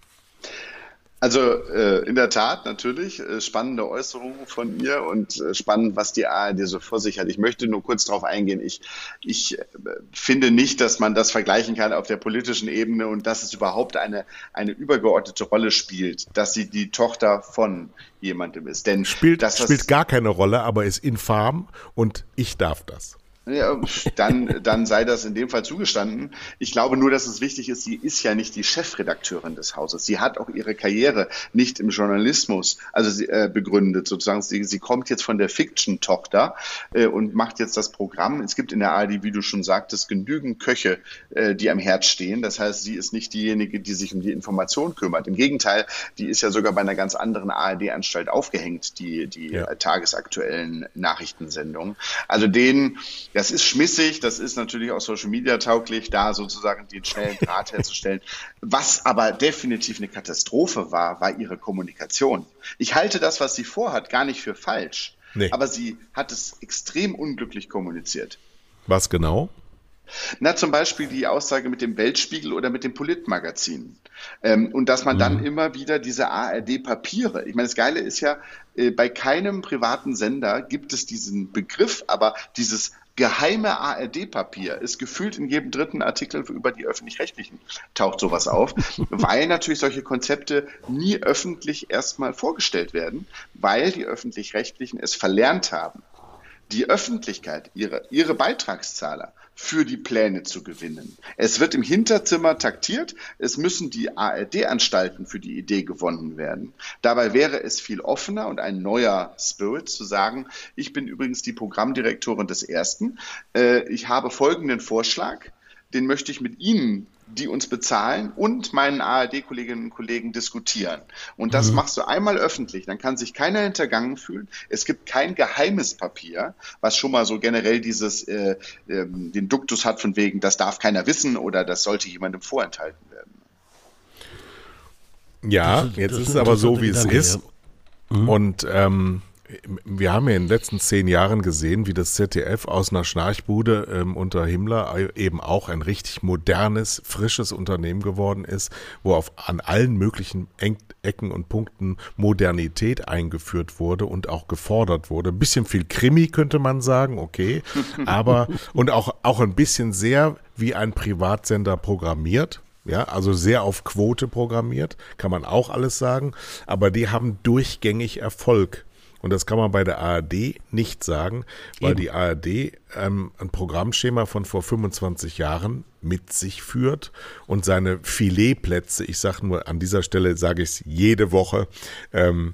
Also äh, in der Tat natürlich äh, spannende Äußerungen von ihr und äh, spannend, was die ARD so vor sich hat. Ich möchte nur kurz darauf eingehen. Ich, ich äh, finde nicht, dass man das vergleichen kann auf der politischen Ebene und dass es überhaupt eine, eine übergeordnete Rolle spielt, dass sie die Tochter von jemandem ist. Denn spielt, das spielt gar keine Rolle, aber ist infam und ich darf das. Ja, dann, dann sei das in dem Fall zugestanden. Ich glaube nur, dass es wichtig ist, sie ist ja nicht die Chefredakteurin des Hauses. Sie hat auch ihre Karriere nicht im Journalismus also sie, äh, begründet, sozusagen. Sie, sie kommt jetzt von der Fiction-Tochter äh, und macht jetzt das Programm. Es gibt in der ARD, wie du schon sagtest, genügend Köche, äh, die am Herd stehen. Das heißt, sie ist nicht diejenige, die sich um die Information kümmert. Im Gegenteil, die ist ja sogar bei einer ganz anderen ARD-Anstalt aufgehängt, die, die ja. tagesaktuellen Nachrichtensendungen. Also denen das ist schmissig, das ist natürlich auch Social Media tauglich, da sozusagen den schnellen Draht herzustellen. Was aber definitiv eine Katastrophe war, war ihre Kommunikation. Ich halte das, was sie vorhat, gar nicht für falsch. Nee. Aber sie hat es extrem unglücklich kommuniziert. Was genau? Na, zum Beispiel die Aussage mit dem Weltspiegel oder mit dem Politmagazin. Ähm, und dass man mhm. dann immer wieder diese ARD-Papiere, ich meine, das Geile ist ja, äh, bei keinem privaten Sender gibt es diesen Begriff, aber dieses geheime ARD-Papier ist gefühlt in jedem dritten Artikel über die öffentlich-rechtlichen taucht sowas auf, weil natürlich solche Konzepte nie öffentlich erstmal vorgestellt werden, weil die öffentlich-rechtlichen es verlernt haben, die Öffentlichkeit, ihre, ihre Beitragszahler für die Pläne zu gewinnen. Es wird im Hinterzimmer taktiert, es müssen die ARD-Anstalten für die Idee gewonnen werden. Dabei wäre es viel offener und ein neuer Spirit zu sagen, ich bin übrigens die Programmdirektorin des Ersten, äh, ich habe folgenden Vorschlag, den möchte ich mit Ihnen die uns bezahlen und meinen ARD-Kolleginnen und Kollegen diskutieren. Und das mhm. machst du einmal öffentlich, dann kann sich keiner hintergangen fühlen. Es gibt kein geheimes Papier, was schon mal so generell dieses äh, äh, den Duktus hat von wegen, das darf keiner wissen oder das sollte jemandem vorenthalten werden. Ja, ist, jetzt ist es aber so, wie es ist. Mhm. Und ähm, wir haben ja in den letzten zehn Jahren gesehen, wie das ZDF aus einer Schnarchbude ähm, unter Himmler eben auch ein richtig modernes, frisches Unternehmen geworden ist, wo auf, an allen möglichen Ecken und Punkten Modernität eingeführt wurde und auch gefordert wurde. Ein bisschen viel Krimi könnte man sagen, okay, aber und auch, auch ein bisschen sehr wie ein Privatsender programmiert. Ja, also sehr auf Quote programmiert, kann man auch alles sagen. Aber die haben durchgängig Erfolg und das kann man bei der ARD nicht sagen, weil Eben. die ARD ähm, ein Programmschema von vor 25 Jahren mit sich führt und seine Filetplätze, ich sage nur an dieser Stelle, sage ich es jede Woche, ähm,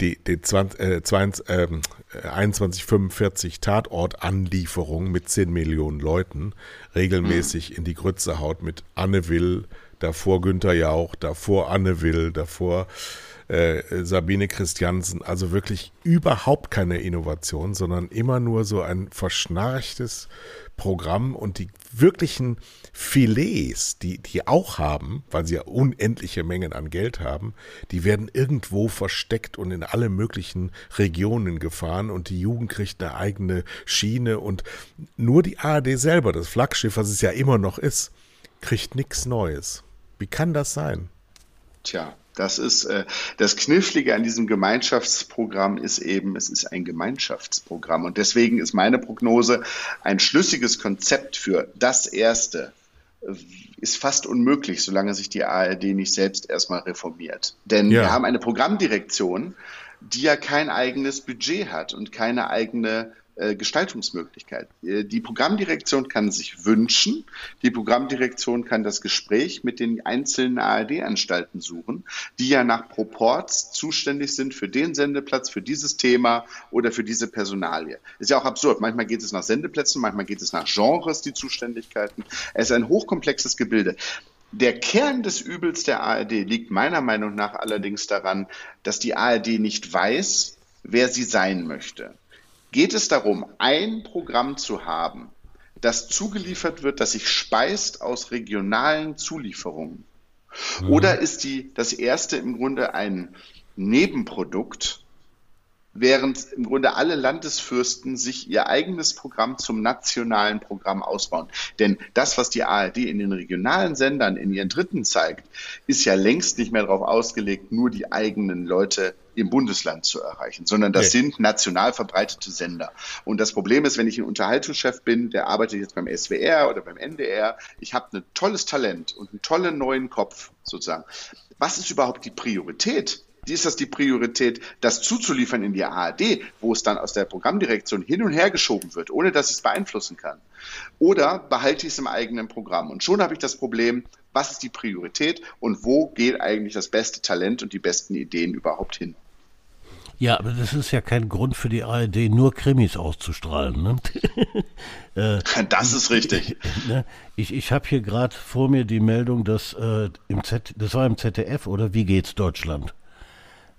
die, die 20, äh, 20, äh, 2145 Tatortanlieferung mit 10 Millionen Leuten regelmäßig mhm. in die Grütze haut mit Anne Will, davor Günther Jauch, davor Anne Will, davor äh, Sabine Christiansen. Also wirklich überhaupt keine Innovation, sondern immer nur so ein verschnarchtes Programm und die wirklichen Filets, die die auch haben, weil sie ja unendliche Mengen an Geld haben, die werden irgendwo versteckt und in alle möglichen Regionen gefahren und die Jugend kriegt eine eigene Schiene und nur die ARD selber, das Flaggschiff, was es ja immer noch ist, kriegt nichts Neues. Wie kann das sein? Tja, das ist äh, das Knifflige an diesem Gemeinschaftsprogramm ist eben, es ist ein Gemeinschaftsprogramm. Und deswegen ist meine Prognose, ein schlüssiges Konzept für das erste äh, ist fast unmöglich, solange sich die ARD nicht selbst erstmal reformiert. Denn ja. wir haben eine Programmdirektion, die ja kein eigenes Budget hat und keine eigene Gestaltungsmöglichkeit. Äh, die Programmdirektion kann sich wünschen, die Programmdirektion kann das Gespräch mit den einzelnen ARD-Anstalten suchen, die ja nach Proports zuständig sind für den Sendeplatz, für dieses Thema oder für diese Personalie. Ist ja auch absurd. Manchmal geht es nach Sendeplätzen, manchmal geht es nach Genres, die Zuständigkeiten. Es ist ein hochkomplexes Gebilde. Der Kern des Übels der ARD liegt meiner Meinung nach allerdings daran, dass die ARD nicht weiß, wer sie sein möchte geht es darum, ein Programm zu haben, das zugeliefert wird, das sich speist aus regionalen Zulieferungen? Mhm. Oder ist die, das erste im Grunde ein Nebenprodukt, während im Grunde alle Landesfürsten sich ihr eigenes Programm zum nationalen Programm ausbauen. Denn das, was die ARD in den regionalen Sendern in ihren Dritten zeigt, ist ja längst nicht mehr darauf ausgelegt, nur die eigenen Leute im Bundesland zu erreichen, sondern das okay. sind national verbreitete Sender. Und das Problem ist, wenn ich ein Unterhaltungschef bin, der arbeitet jetzt beim SWR oder beim NDR, ich habe ein tolles Talent und einen tollen neuen Kopf sozusagen. Was ist überhaupt die Priorität? ist das die Priorität, das zuzuliefern in die ARD, wo es dann aus der Programmdirektion hin und her geschoben wird, ohne dass ich es beeinflussen kann? Oder behalte ich es im eigenen Programm? Und schon habe ich das Problem, was ist die Priorität und wo geht eigentlich das beste Talent und die besten Ideen überhaupt hin? Ja, aber das ist ja kein Grund für die ARD, nur Krimis auszustrahlen. Ne? Äh, das ist richtig. Ne? Ich, ich habe hier gerade vor mir die Meldung, dass äh, im Z, das war im ZDF oder wie geht's Deutschland?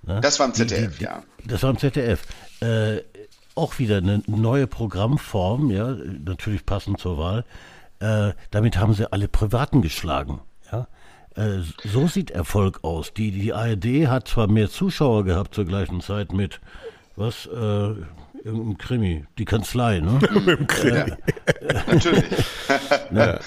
Ne? Das war im ZDF, die, die, ja. Das war im ZDF. Äh, auch wieder eine neue Programmform, ja, natürlich passend zur Wahl. Äh, damit haben sie alle Privaten geschlagen. Äh, so sieht Erfolg aus. Die, die ARD hat zwar mehr Zuschauer gehabt zur gleichen Zeit mit, was, äh, im Krimi, die Kanzlei, ne? Im Krimi. Natürlich. ja.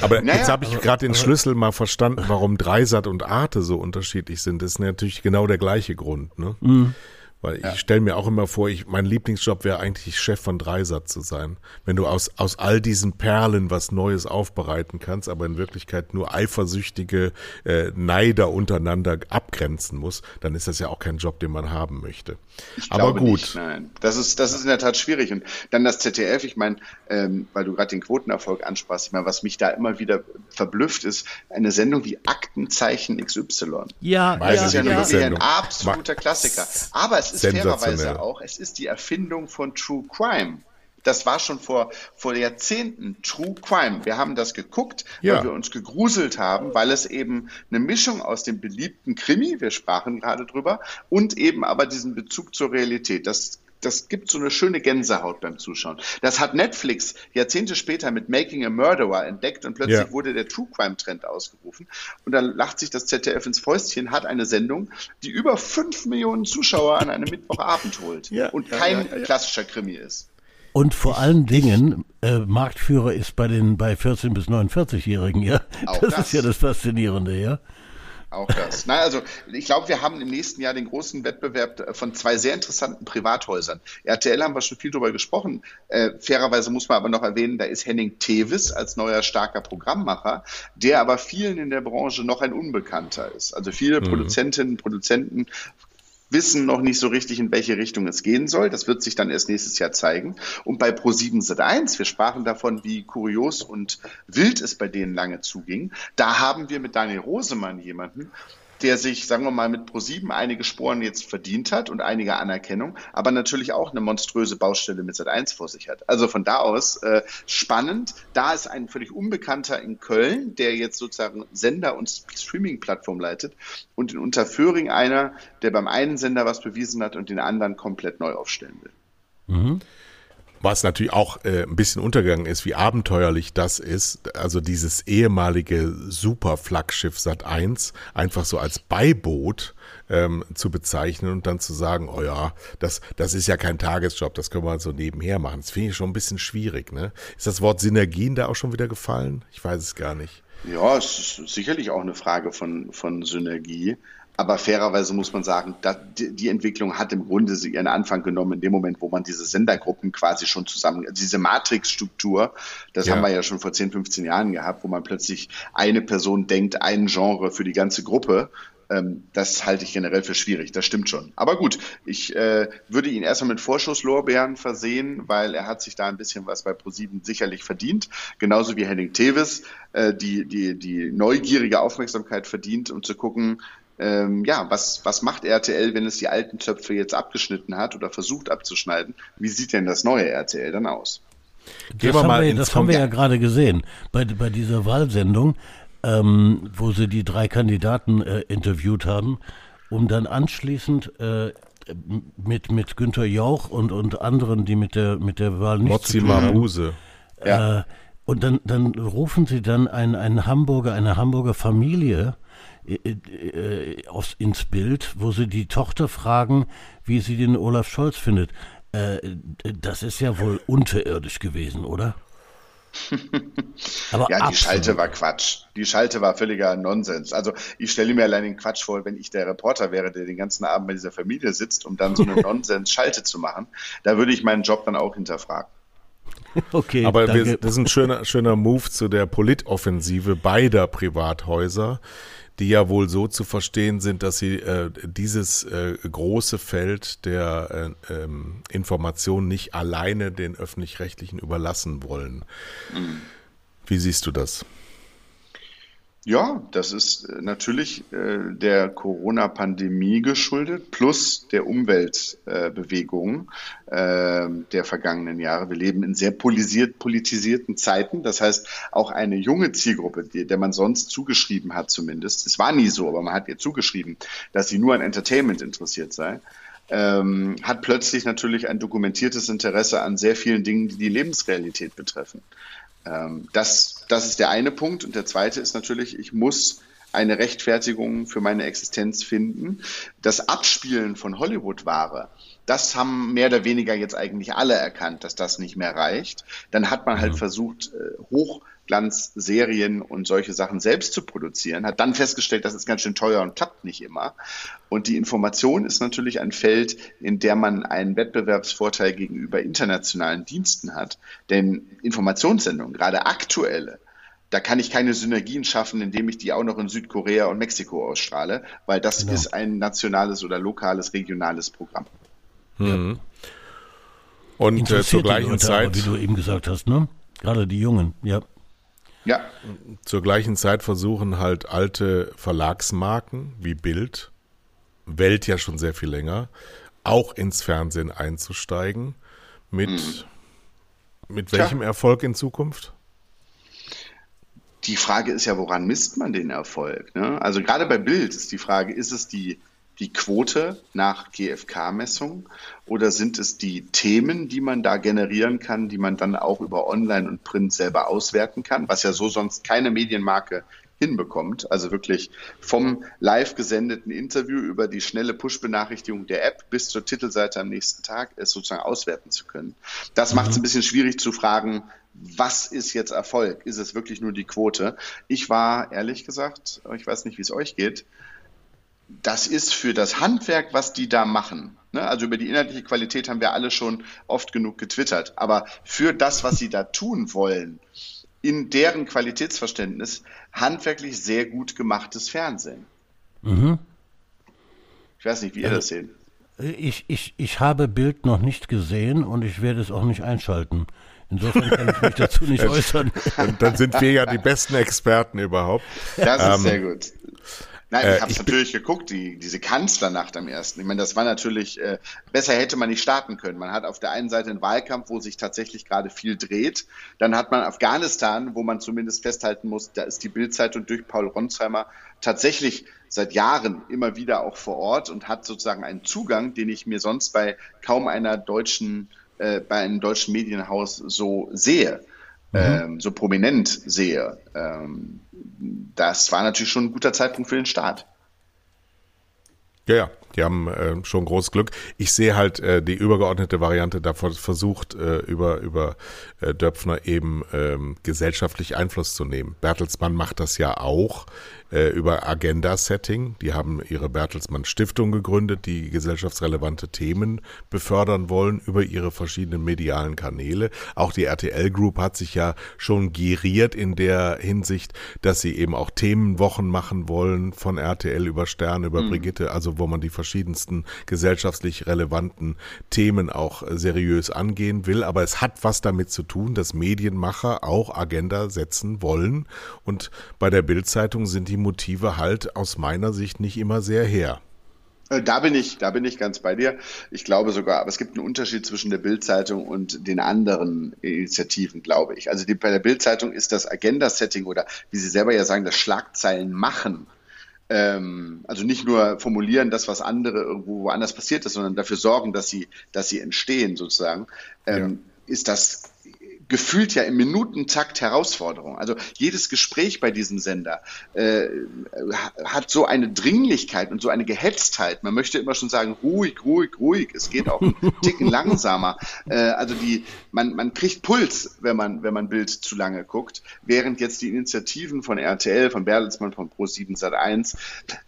Aber naja, jetzt habe ich gerade den Schlüssel mal verstanden, warum Dreisat und Arte so unterschiedlich sind. Das ist natürlich genau der gleiche Grund. Ne? Mhm. Weil ja. ich stelle mir auch immer vor, ich, mein Lieblingsjob wäre eigentlich Chef von Dreisat zu sein. Wenn du aus, aus all diesen Perlen was Neues aufbereiten kannst, aber in Wirklichkeit nur eifersüchtige äh, Neider untereinander abgrenzen muss, dann ist das ja auch kein Job, den man haben möchte. Ich aber gut. Nicht, nein. Das ist, das ist in der Tat schwierig. Und dann das ZDF, ich meine, ähm, weil du gerade den Quotenerfolg ansprachst, ich meine, was mich da immer wieder verblüfft, ist eine Sendung wie Aktenzeichen XY. Ja, das ja, ist ja, ja. ein absoluter Klassiker. Aber es ist fairerweise auch, es ist die Erfindung von True Crime. Das war schon vor, vor Jahrzehnten True Crime. Wir haben das geguckt, ja. weil wir uns gegruselt haben, weil es eben eine Mischung aus dem beliebten Krimi, wir sprachen gerade drüber, und eben aber diesen Bezug zur Realität. Das das gibt so eine schöne Gänsehaut beim Zuschauen. Das hat Netflix Jahrzehnte später mit Making a Murderer entdeckt und plötzlich ja. wurde der True Crime Trend ausgerufen. Und dann lacht sich das ZDF ins Fäustchen, hat eine Sendung, die über fünf Millionen Zuschauer an einem Mittwochabend holt ja, und kein ja, klassischer Krimi ist. Und vor allen Dingen, äh, Marktführer ist bei den bei 14 bis 49-Jährigen, ja. Auch das, das ist ja das Faszinierende, ja. Auch das. Na, also ich glaube, wir haben im nächsten Jahr den großen Wettbewerb äh, von zwei sehr interessanten Privathäusern. RTL haben wir schon viel darüber gesprochen. Äh, fairerweise muss man aber noch erwähnen, da ist Henning Tevis als neuer starker Programmmacher, der aber vielen in der Branche noch ein Unbekannter ist. Also viele mhm. Produzentinnen und Produzenten wissen noch nicht so richtig, in welche Richtung es gehen soll. Das wird sich dann erst nächstes Jahr zeigen. Und bei Pro7 Sat1, wir sprachen davon, wie kurios und wild es bei denen lange zuging. Da haben wir mit Daniel Rosemann jemanden, der sich, sagen wir mal, mit Pro7 einige Sporen jetzt verdient hat und einige Anerkennung, aber natürlich auch eine monströse Baustelle mit Sat1 vor sich hat. Also von da aus äh, spannend. Da ist ein völlig Unbekannter in Köln, der jetzt sozusagen Sender und Streaming-Plattform leitet und in Unterföhring einer, der beim einen Sender was bewiesen hat und den anderen komplett neu aufstellen will. Mhm. Was natürlich auch äh, ein bisschen untergegangen ist, wie abenteuerlich das ist, also dieses ehemalige Super-Flaggschiff Sat 1 einfach so als Beiboot ähm, zu bezeichnen und dann zu sagen, oh ja, das, das ist ja kein Tagesjob, das können wir so nebenher machen. Das finde ich schon ein bisschen schwierig. Ne? Ist das Wort Synergien da auch schon wieder gefallen? Ich weiß es gar nicht. Ja, es ist sicherlich auch eine Frage von, von Synergie. Aber fairerweise muss man sagen, die Entwicklung hat im Grunde ihren Anfang genommen in dem Moment, wo man diese Sendergruppen quasi schon zusammen, diese Matrixstruktur, das ja. haben wir ja schon vor 10, 15 Jahren gehabt, wo man plötzlich eine Person denkt, ein Genre für die ganze Gruppe. Ähm, das halte ich generell für schwierig, das stimmt schon. Aber gut, ich äh, würde ihn erstmal mit Vorschusslorbeeren versehen, weil er hat sich da ein bisschen was bei ProSieben sicherlich verdient. Genauso wie Henning Tevis, äh, die, die, die neugierige Aufmerksamkeit verdient, um zu gucken, ähm, ja, was, was macht RTL, wenn es die alten Zöpfe jetzt abgeschnitten hat oder versucht abzuschneiden? Wie sieht denn das neue RTL dann aus? Das, haben wir, das haben wir, ja gerade gesehen bei, bei dieser Wahlsendung, ähm, wo sie die drei Kandidaten äh, interviewt haben, um dann anschließend äh, mit, mit Günter Jauch und, und anderen, die mit der, mit der Wahl nicht Mozzi zu tun Mabuse. Haben, ja. Äh, und dann, dann rufen sie dann einen, einen Hamburger, eine Hamburger Familie äh, äh, aufs, ins Bild, wo sie die Tochter fragen, wie sie den Olaf Scholz findet. Äh, das ist ja wohl unterirdisch gewesen, oder? Aber ja, die absolut. Schalte war Quatsch. Die Schalte war völliger Nonsens. Also ich stelle mir allein den Quatsch vor, wenn ich der Reporter wäre, der den ganzen Abend bei dieser Familie sitzt, um dann so eine Nonsens-Schalte zu machen. Da würde ich meinen Job dann auch hinterfragen. Okay, Aber wir, das ist ein schöner, schöner Move zu der Politoffensive beider Privathäuser die ja wohl so zu verstehen sind, dass sie äh, dieses äh, große Feld der äh, ähm, Information nicht alleine den öffentlich-rechtlichen überlassen wollen. Mhm. Wie siehst du das? Ja, das ist äh, natürlich äh, der Corona-Pandemie geschuldet, plus der Umweltbewegung äh, der vergangenen Jahre. Wir leben in sehr politisiert, politisierten Zeiten. Das heißt, auch eine junge Zielgruppe, die, der man sonst zugeschrieben hat zumindest, es war nie so, aber man hat ihr zugeschrieben, dass sie nur an Entertainment interessiert sei, ähm, hat plötzlich natürlich ein dokumentiertes Interesse an sehr vielen Dingen, die die Lebensrealität betreffen. Ähm, das, das ist der eine Punkt. Und der zweite ist natürlich, ich muss eine Rechtfertigung für meine Existenz finden. Das Abspielen von Hollywood-Ware, das haben mehr oder weniger jetzt eigentlich alle erkannt, dass das nicht mehr reicht. Dann hat man halt mhm. versucht, äh, hoch Hochglanzserien und solche Sachen selbst zu produzieren, hat dann festgestellt, das ist ganz schön teuer und klappt nicht immer. Und die Information ist natürlich ein Feld, in der man einen Wettbewerbsvorteil gegenüber internationalen Diensten hat. Denn Informationssendungen, gerade aktuelle, da kann ich keine Synergien schaffen, indem ich die auch noch in Südkorea und Mexiko ausstrahle, weil das genau. ist ein nationales oder lokales, regionales Programm. Mhm. Und äh, zur gleichen Zeit, wie du eben gesagt hast, ne? Gerade die Jungen, ja. Ja. Zur gleichen Zeit versuchen halt alte Verlagsmarken wie Bild, Welt ja schon sehr viel länger, auch ins Fernsehen einzusteigen. Mit, hm. mit welchem Tja. Erfolg in Zukunft? Die Frage ist ja, woran misst man den Erfolg? Ne? Also gerade bei Bild ist die Frage, ist es die die Quote nach GfK-Messung oder sind es die Themen, die man da generieren kann, die man dann auch über Online und Print selber auswerten kann, was ja so sonst keine Medienmarke hinbekommt. Also wirklich vom live gesendeten Interview über die schnelle Push-Benachrichtigung der App bis zur Titelseite am nächsten Tag es sozusagen auswerten zu können. Das macht es ein bisschen schwierig zu fragen, was ist jetzt Erfolg? Ist es wirklich nur die Quote? Ich war ehrlich gesagt, ich weiß nicht, wie es euch geht, das ist für das Handwerk, was die da machen. Ne? Also über die inhaltliche Qualität haben wir alle schon oft genug getwittert. Aber für das, was sie da tun wollen, in deren Qualitätsverständnis, handwerklich sehr gut gemachtes Fernsehen. Mhm. Ich weiß nicht, wie ihr das seht. Ich, ich, ich habe Bild noch nicht gesehen und ich werde es auch nicht einschalten. Insofern kann ich mich dazu nicht äußern. Und dann sind wir ja die besten Experten überhaupt. Das ist ähm, sehr gut. Nein, äh, ich habe es natürlich geguckt, die, diese Kanzlernacht am ersten. Ich meine, das war natürlich, äh, besser hätte man nicht starten können. Man hat auf der einen Seite einen Wahlkampf, wo sich tatsächlich gerade viel dreht. Dann hat man Afghanistan, wo man zumindest festhalten muss, da ist die Bildzeitung durch Paul Ronsheimer tatsächlich seit Jahren immer wieder auch vor Ort und hat sozusagen einen Zugang, den ich mir sonst bei kaum einer deutschen, äh, bei einem deutschen Medienhaus so sehe. Mhm. Ähm, so prominent sehe. Ähm, das war natürlich schon ein guter Zeitpunkt für den Start. Ja, ja, die haben äh, schon großes Glück. Ich sehe halt äh, die übergeordnete Variante da versucht, äh, über, über äh, Döpfner eben ähm, gesellschaftlich Einfluss zu nehmen. Bertelsmann macht das ja auch äh, über Agenda-Setting. Die haben ihre Bertelsmann Stiftung gegründet, die gesellschaftsrelevante Themen befördern wollen über ihre verschiedenen medialen Kanäle. Auch die RTL Group hat sich ja schon geriert in der Hinsicht, dass sie eben auch Themenwochen machen wollen von RTL über Stern, über mhm. Brigitte, also wo man die verschiedensten gesellschaftlich relevanten Themen auch seriös angehen will. Aber es hat was damit zu tun, dass Medienmacher auch Agenda setzen wollen. Und bei der Bildzeitung sind die Motive halt aus meiner Sicht nicht immer sehr her. Äh, da bin ich, da bin ich ganz bei dir. Ich glaube sogar, aber es gibt einen Unterschied zwischen der Bildzeitung und den anderen Initiativen, glaube ich. Also die, bei der Bildzeitung ist das Agenda-Setting oder wie Sie selber ja sagen, das Schlagzeilen machen. Ähm, also nicht nur formulieren, das was andere irgendwo woanders passiert ist, sondern dafür sorgen, dass sie, dass sie entstehen sozusagen. Ähm, ja. Ist das gefühlt ja im Minutentakt Herausforderung. Also jedes Gespräch bei diesem Sender äh, hat so eine Dringlichkeit und so eine Gehetztheit. Man möchte immer schon sagen, ruhig, ruhig, ruhig. Es geht auch einen Ticken langsamer. Äh, also die, man, man kriegt Puls, wenn man, wenn man Bild zu lange guckt, während jetzt die Initiativen von RTL, von Bertelsmann, von Pro7 Sat1,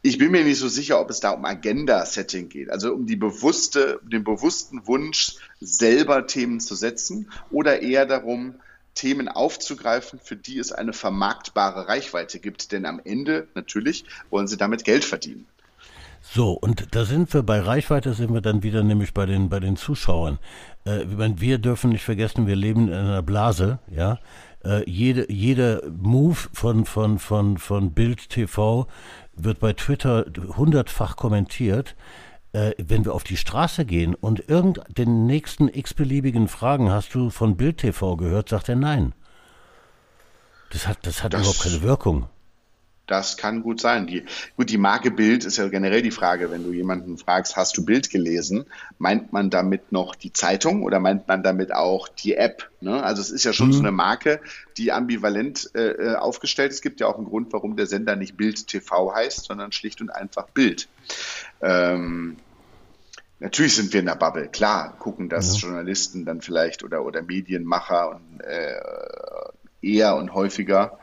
ich bin mir nicht so sicher, ob es da um Agenda-Setting geht, also um die bewusste, den bewussten Wunsch, selber Themen zu setzen oder eher darum, Themen aufzugreifen, für die es eine vermarktbare Reichweite gibt. Denn am Ende natürlich wollen sie damit Geld verdienen. So, und da sind wir bei Reichweite, sind wir dann wieder nämlich bei den, bei den Zuschauern. Äh, wir dürfen nicht vergessen, wir leben in einer Blase, ja. Äh, jede, jeder Move von, von, von, von Bild TV wird bei Twitter hundertfach kommentiert. Äh, wenn wir auf die Straße gehen und irgendeinen nächsten x-beliebigen Fragen hast du von Bild TV gehört, sagt er nein. Das hat, das hat das, überhaupt keine Wirkung. Das kann gut sein. Die, gut, die Marke Bild ist ja generell die Frage, wenn du jemanden fragst, hast du Bild gelesen? Meint man damit noch die Zeitung oder meint man damit auch die App? Ne? Also es ist ja schon mhm. so eine Marke, die ambivalent äh, äh, aufgestellt ist. Es gibt ja auch einen Grund, warum der Sender nicht Bild TV heißt, sondern schlicht und einfach Bild. Ähm, natürlich sind wir in der Bubble. Klar, gucken das ja. Journalisten dann vielleicht oder, oder Medienmacher und, äh, eher und häufiger.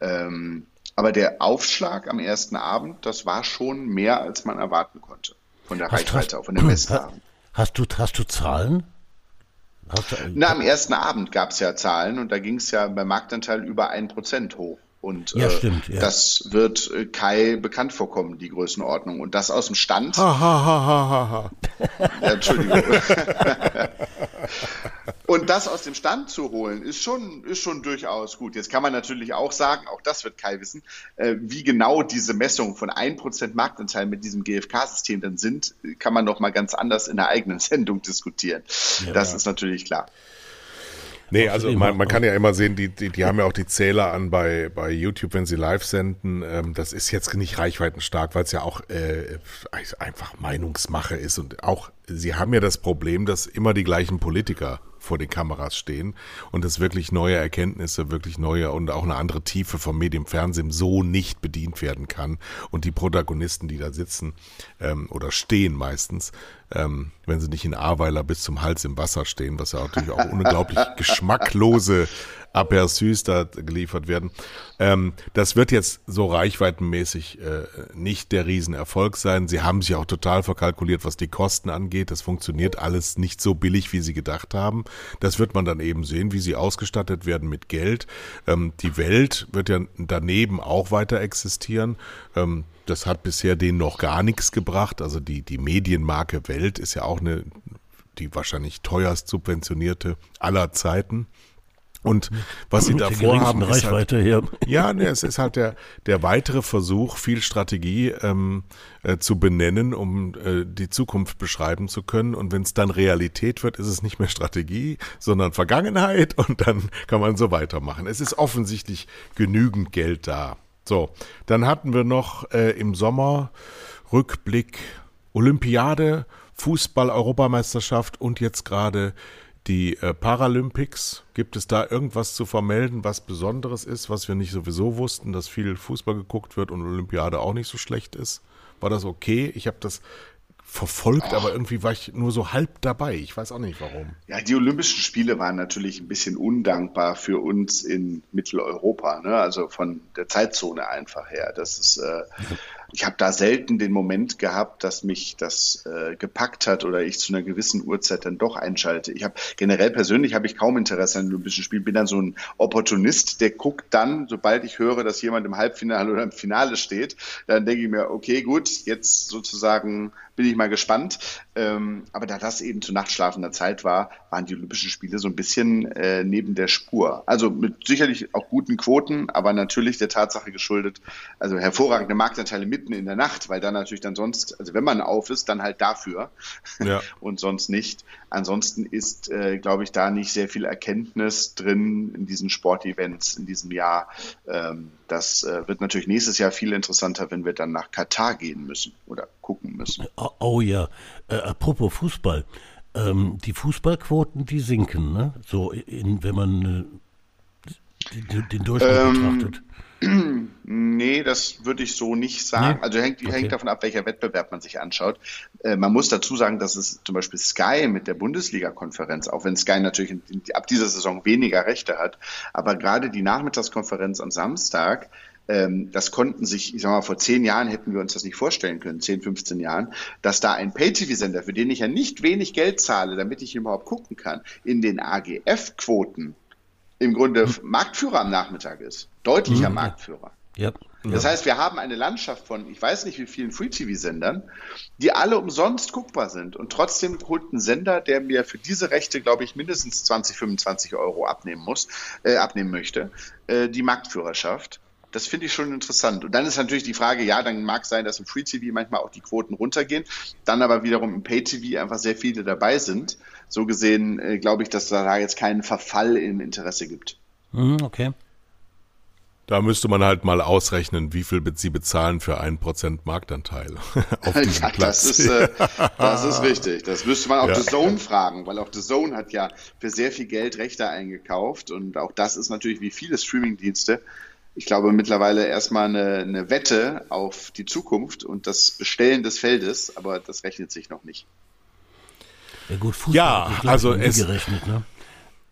Ähm, aber der Aufschlag am ersten Abend, das war schon mehr, als man erwarten konnte. Von der hast, Reichweite, von dem Messeabend. Hast du, hast du Zahlen? Hast du, Na, am ersten Abend gab es ja Zahlen und da ging es ja beim Marktanteil über ein Prozent hoch. Und ja, äh, stimmt, ja. das wird äh, Kai bekannt vorkommen, die Größenordnung. Und das aus dem Stand. Ha, ha, ha, ha, ha. Ja, Entschuldigung. Und das aus dem Stand zu holen, ist schon, ist schon durchaus gut. Jetzt kann man natürlich auch sagen, auch das wird Kai wissen, äh, wie genau diese Messungen von 1% Marktanteil mit diesem GfK-System dann sind, kann man noch mal ganz anders in der eigenen Sendung diskutieren. Ja, das ist natürlich klar. Nee, also man, man kann ja immer sehen, die, die, die haben ja auch die Zähler an bei, bei YouTube, wenn sie live senden. Ähm, das ist jetzt nicht reichweitenstark, weil es ja auch äh, einfach Meinungsmache ist. Und auch, sie haben ja das Problem, dass immer die gleichen Politiker vor den Kameras stehen und es wirklich neue Erkenntnisse, wirklich neue und auch eine andere Tiefe vom Medium Fernsehen so nicht bedient werden kann. Und die Protagonisten, die da sitzen ähm, oder stehen meistens, ähm, wenn sie nicht in Aweiler bis zum Hals im Wasser stehen, was ja natürlich auch unglaublich geschmacklose Aperçus da geliefert werden. Ähm, das wird jetzt so reichweitenmäßig äh, nicht der Riesenerfolg sein. Sie haben sich auch total verkalkuliert, was die Kosten angeht. Das funktioniert alles nicht so billig, wie sie gedacht haben. Das wird man dann eben sehen, wie sie ausgestattet werden mit Geld. Ähm, die Welt wird ja daneben auch weiter existieren. Ähm, das hat bisher denen noch gar nichts gebracht. Also die, die Medienmarke Welt ist ja auch eine, die wahrscheinlich teuerst subventionierte aller Zeiten. Und was sie davor haben, ist halt, ja, ja ne, es ist halt der, der weitere Versuch, viel Strategie ähm, äh, zu benennen, um äh, die Zukunft beschreiben zu können. Und wenn es dann Realität wird, ist es nicht mehr Strategie, sondern Vergangenheit und dann kann man so weitermachen. Es ist offensichtlich genügend Geld da. So, dann hatten wir noch äh, im Sommer Rückblick Olympiade, Fußball-Europameisterschaft und jetzt gerade die äh, Paralympics. Gibt es da irgendwas zu vermelden, was Besonderes ist, was wir nicht sowieso wussten, dass viel Fußball geguckt wird und Olympiade auch nicht so schlecht ist? War das okay? Ich habe das verfolgt, aber irgendwie war ich nur so halb dabei. Ich weiß auch nicht warum. Ja, die Olympischen Spiele waren natürlich ein bisschen undankbar für uns in Mitteleuropa, ne? also von der Zeitzone einfach her. Das ist, äh, ich habe da selten den Moment gehabt, dass mich das äh, gepackt hat oder ich zu einer gewissen Uhrzeit dann doch einschalte. Ich habe generell persönlich habe ich kaum Interesse an Olympischen Spielen, bin dann so ein Opportunist, der guckt dann, sobald ich höre, dass jemand im Halbfinale oder im Finale steht, dann denke ich mir, okay, gut, jetzt sozusagen bin ich mal gespannt. Ähm, aber da das eben zu nachtschlafender Zeit war, waren die Olympischen Spiele so ein bisschen äh, neben der Spur. Also mit sicherlich auch guten Quoten, aber natürlich der Tatsache geschuldet, also hervorragende Marktanteile mitten in der Nacht, weil dann natürlich dann sonst, also wenn man auf ist, dann halt dafür ja. und sonst nicht. Ansonsten ist, äh, glaube ich, da nicht sehr viel Erkenntnis drin in diesen Sportevents in diesem Jahr. Ähm, das äh, wird natürlich nächstes Jahr viel interessanter, wenn wir dann nach Katar gehen müssen oder gucken müssen. Oh, oh ja, äh, apropos Fußball. Ähm, die Fußballquoten, die sinken, ne? So, in, wenn man äh, den, den Durchschnitt ähm, betrachtet. Nee, das würde ich so nicht sagen. Nee? Also hängt, okay. hängt davon ab, welcher Wettbewerb man sich anschaut. Äh, man muss dazu sagen, dass es zum Beispiel Sky mit der Bundesliga-Konferenz, auch wenn Sky natürlich ab dieser Saison weniger Rechte hat, aber gerade die Nachmittagskonferenz am Samstag, ähm, das konnten sich, ich sag mal, vor zehn Jahren hätten wir uns das nicht vorstellen können, 10, 15 Jahren, dass da ein Pay-TV-Sender, für den ich ja nicht wenig Geld zahle, damit ich überhaupt gucken kann, in den AGF-Quoten im Grunde Marktführer am Nachmittag ist. Deutlicher mhm. Marktführer. Ja. Das heißt, wir haben eine Landschaft von, ich weiß nicht wie vielen Free-TV-Sendern, die alle umsonst guckbar sind. Und trotzdem holt ein Sender, der mir für diese Rechte, glaube ich, mindestens 20, 25 Euro abnehmen muss, äh, abnehmen möchte, äh, die Marktführerschaft. Das finde ich schon interessant. Und dann ist natürlich die Frage, ja, dann mag sein, dass im Free TV manchmal auch die Quoten runtergehen, dann aber wiederum im Pay TV einfach sehr viele dabei sind. So gesehen äh, glaube ich, dass da jetzt keinen Verfall im Interesse gibt. Mhm, okay. Da müsste man halt mal ausrechnen, wie viel sie bezahlen für einen Prozent Marktanteil auf diesem ja, Platz. Das ist, äh, das ist richtig. Das müsste man auch ja. The Zone fragen, weil auch The Zone hat ja für sehr viel Geld Rechte eingekauft und auch das ist natürlich wie viele Streamingdienste. Ich glaube mittlerweile erstmal eine, eine Wette auf die Zukunft und das Bestellen des Feldes, aber das rechnet sich noch nicht. Ja gut, Fußball ja, also es, gerechnet, ne?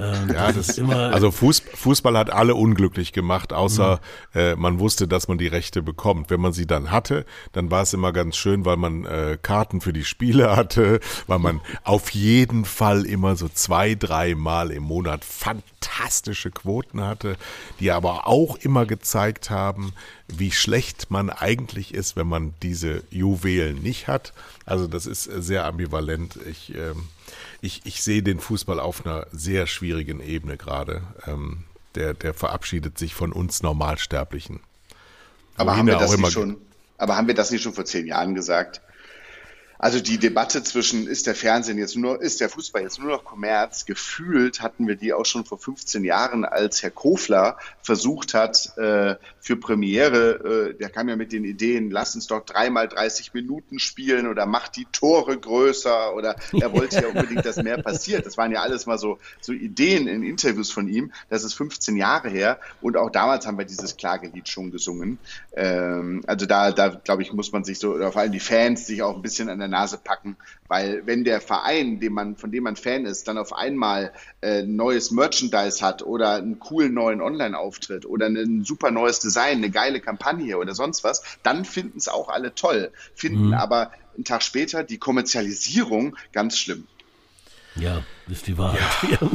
Ähm, ja, das, das also Fußball hat alle unglücklich gemacht, außer mhm. äh, man wusste, dass man die Rechte bekommt. Wenn man sie dann hatte, dann war es immer ganz schön, weil man äh, Karten für die Spiele hatte, weil man auf jeden Fall immer so zwei, drei Mal im Monat fantastische Quoten hatte, die aber auch immer gezeigt haben, wie schlecht man eigentlich ist, wenn man diese Juwelen nicht hat. Also das ist sehr ambivalent. Ich ähm, ich, ich sehe den Fußball auf einer sehr schwierigen Ebene gerade. Ähm, der, der verabschiedet sich von uns Normalsterblichen. Aber haben, wir das nicht schon, aber haben wir das nicht schon vor zehn Jahren gesagt? Also die Debatte zwischen ist der Fernsehen jetzt nur, ist der Fußball jetzt nur noch Kommerz, gefühlt hatten wir die auch schon vor 15 Jahren, als Herr Kofler versucht hat, äh, für Premiere, äh, der kam ja mit den Ideen, lass uns doch dreimal 30 Minuten spielen oder macht die Tore größer oder er wollte ja unbedingt, dass mehr passiert. Das waren ja alles mal so, so Ideen in Interviews von ihm. Das ist 15 Jahre her und auch damals haben wir dieses Klagelied schon gesungen. Ähm, also da, da glaube ich, muss man sich so, oder vor allem die Fans sich auch ein bisschen an der der Nase packen, weil wenn der Verein, dem man, von dem man Fan ist, dann auf einmal äh, neues Merchandise hat oder einen coolen neuen Online-Auftritt oder ein super neues Design, eine geile Kampagne oder sonst was, dann finden es auch alle toll, finden mhm. aber einen Tag später die Kommerzialisierung ganz schlimm. Ja, ist die Wahrheit. Ja.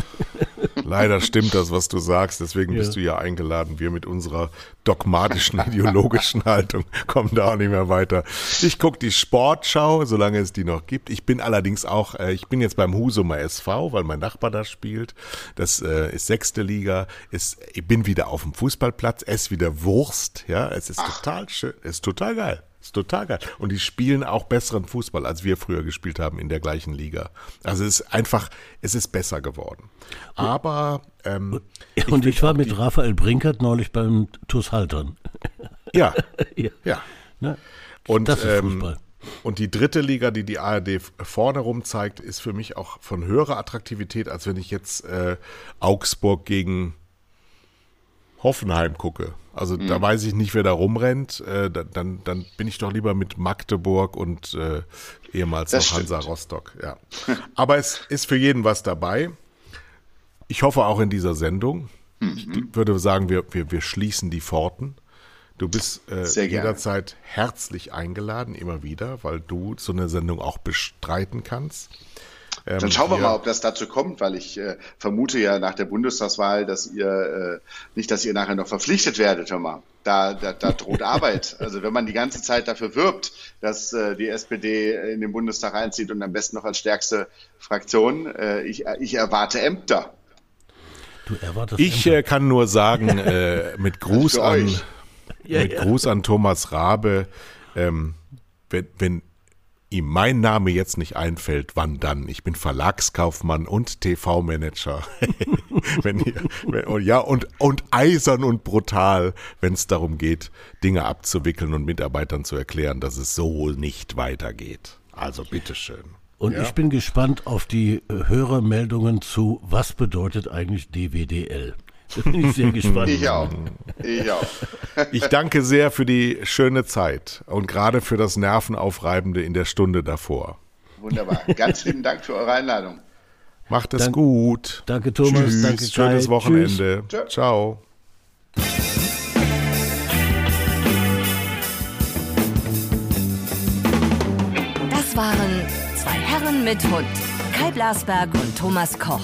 Leider stimmt das, was du sagst. Deswegen ja. bist du ja eingeladen. Wir mit unserer dogmatischen, ideologischen Haltung kommen da auch nicht mehr weiter. Ich gucke die Sportschau, solange es die noch gibt. Ich bin allerdings auch, äh, ich bin jetzt beim Husumer SV, weil mein Nachbar da spielt. Das äh, ist sechste Liga. Ist, ich bin wieder auf dem Fußballplatz. Ess wieder Wurst. Ja, es ist Ach. total schön. Es ist total geil. Ist total geil. Und die spielen auch besseren Fußball, als wir früher gespielt haben in der gleichen Liga. Also es ist einfach, es ist besser geworden. Aber ähm, und ich, ich war mit Raphael Brinkert neulich beim TuS Haltern. Ja, ja. ja. Ne? Und, das ist ähm, Fußball. Und die dritte Liga, die die ARD vorne rum zeigt, ist für mich auch von höherer Attraktivität, als wenn ich jetzt äh, Augsburg gegen Hoffenheim gucke. Also mhm. da weiß ich nicht, wer da rumrennt. Äh, dann, dann bin ich doch lieber mit Magdeburg und äh, ehemals das noch Hansa Rostock. Ja. Aber es ist für jeden was dabei. Ich hoffe auch in dieser Sendung. Mhm. Ich würde sagen, wir, wir, wir schließen die Pforten. Du bist äh, jederzeit herzlich eingeladen, immer wieder, weil du so eine Sendung auch bestreiten kannst. Ähm, Dann schauen wir mal, ob das dazu kommt, weil ich äh, vermute ja nach der Bundestagswahl, dass ihr äh, nicht, dass ihr nachher noch verpflichtet werdet, hör mal. Da, da, da droht Arbeit. Also wenn man die ganze Zeit dafür wirbt, dass äh, die SPD in den Bundestag einzieht und am besten noch als stärkste Fraktion, äh, ich, ich erwarte Ämter. Du erwartest ich Ämter. Äh, kann nur sagen, äh, mit Gruß an ja, mit ja. Gruß an Thomas Rabe, ähm, wenn, wenn ihm mein Name jetzt nicht einfällt, wann dann? Ich bin Verlagskaufmann und TV-Manager. wenn ihr, wenn, oh ja, und, und eisern und brutal, wenn es darum geht, Dinge abzuwickeln und Mitarbeitern zu erklären, dass es so nicht weitergeht. Also bitteschön. Und ja. ich bin gespannt auf die äh, Hörermeldungen zu, was bedeutet eigentlich DWDL? Bin ich sehr gespannt. Ich auch. Ich auch. Ich danke sehr für die schöne Zeit und gerade für das Nervenaufreibende in der Stunde davor. Wunderbar. Ganz lieben Dank für eure Einladung. Macht es Dank, gut. Danke, Thomas. Tschüss. Danke, Schönes Wochenende. Tschüss. Ciao. Das waren zwei Herren mit Hund. Kai Blasberg und Thomas Koch.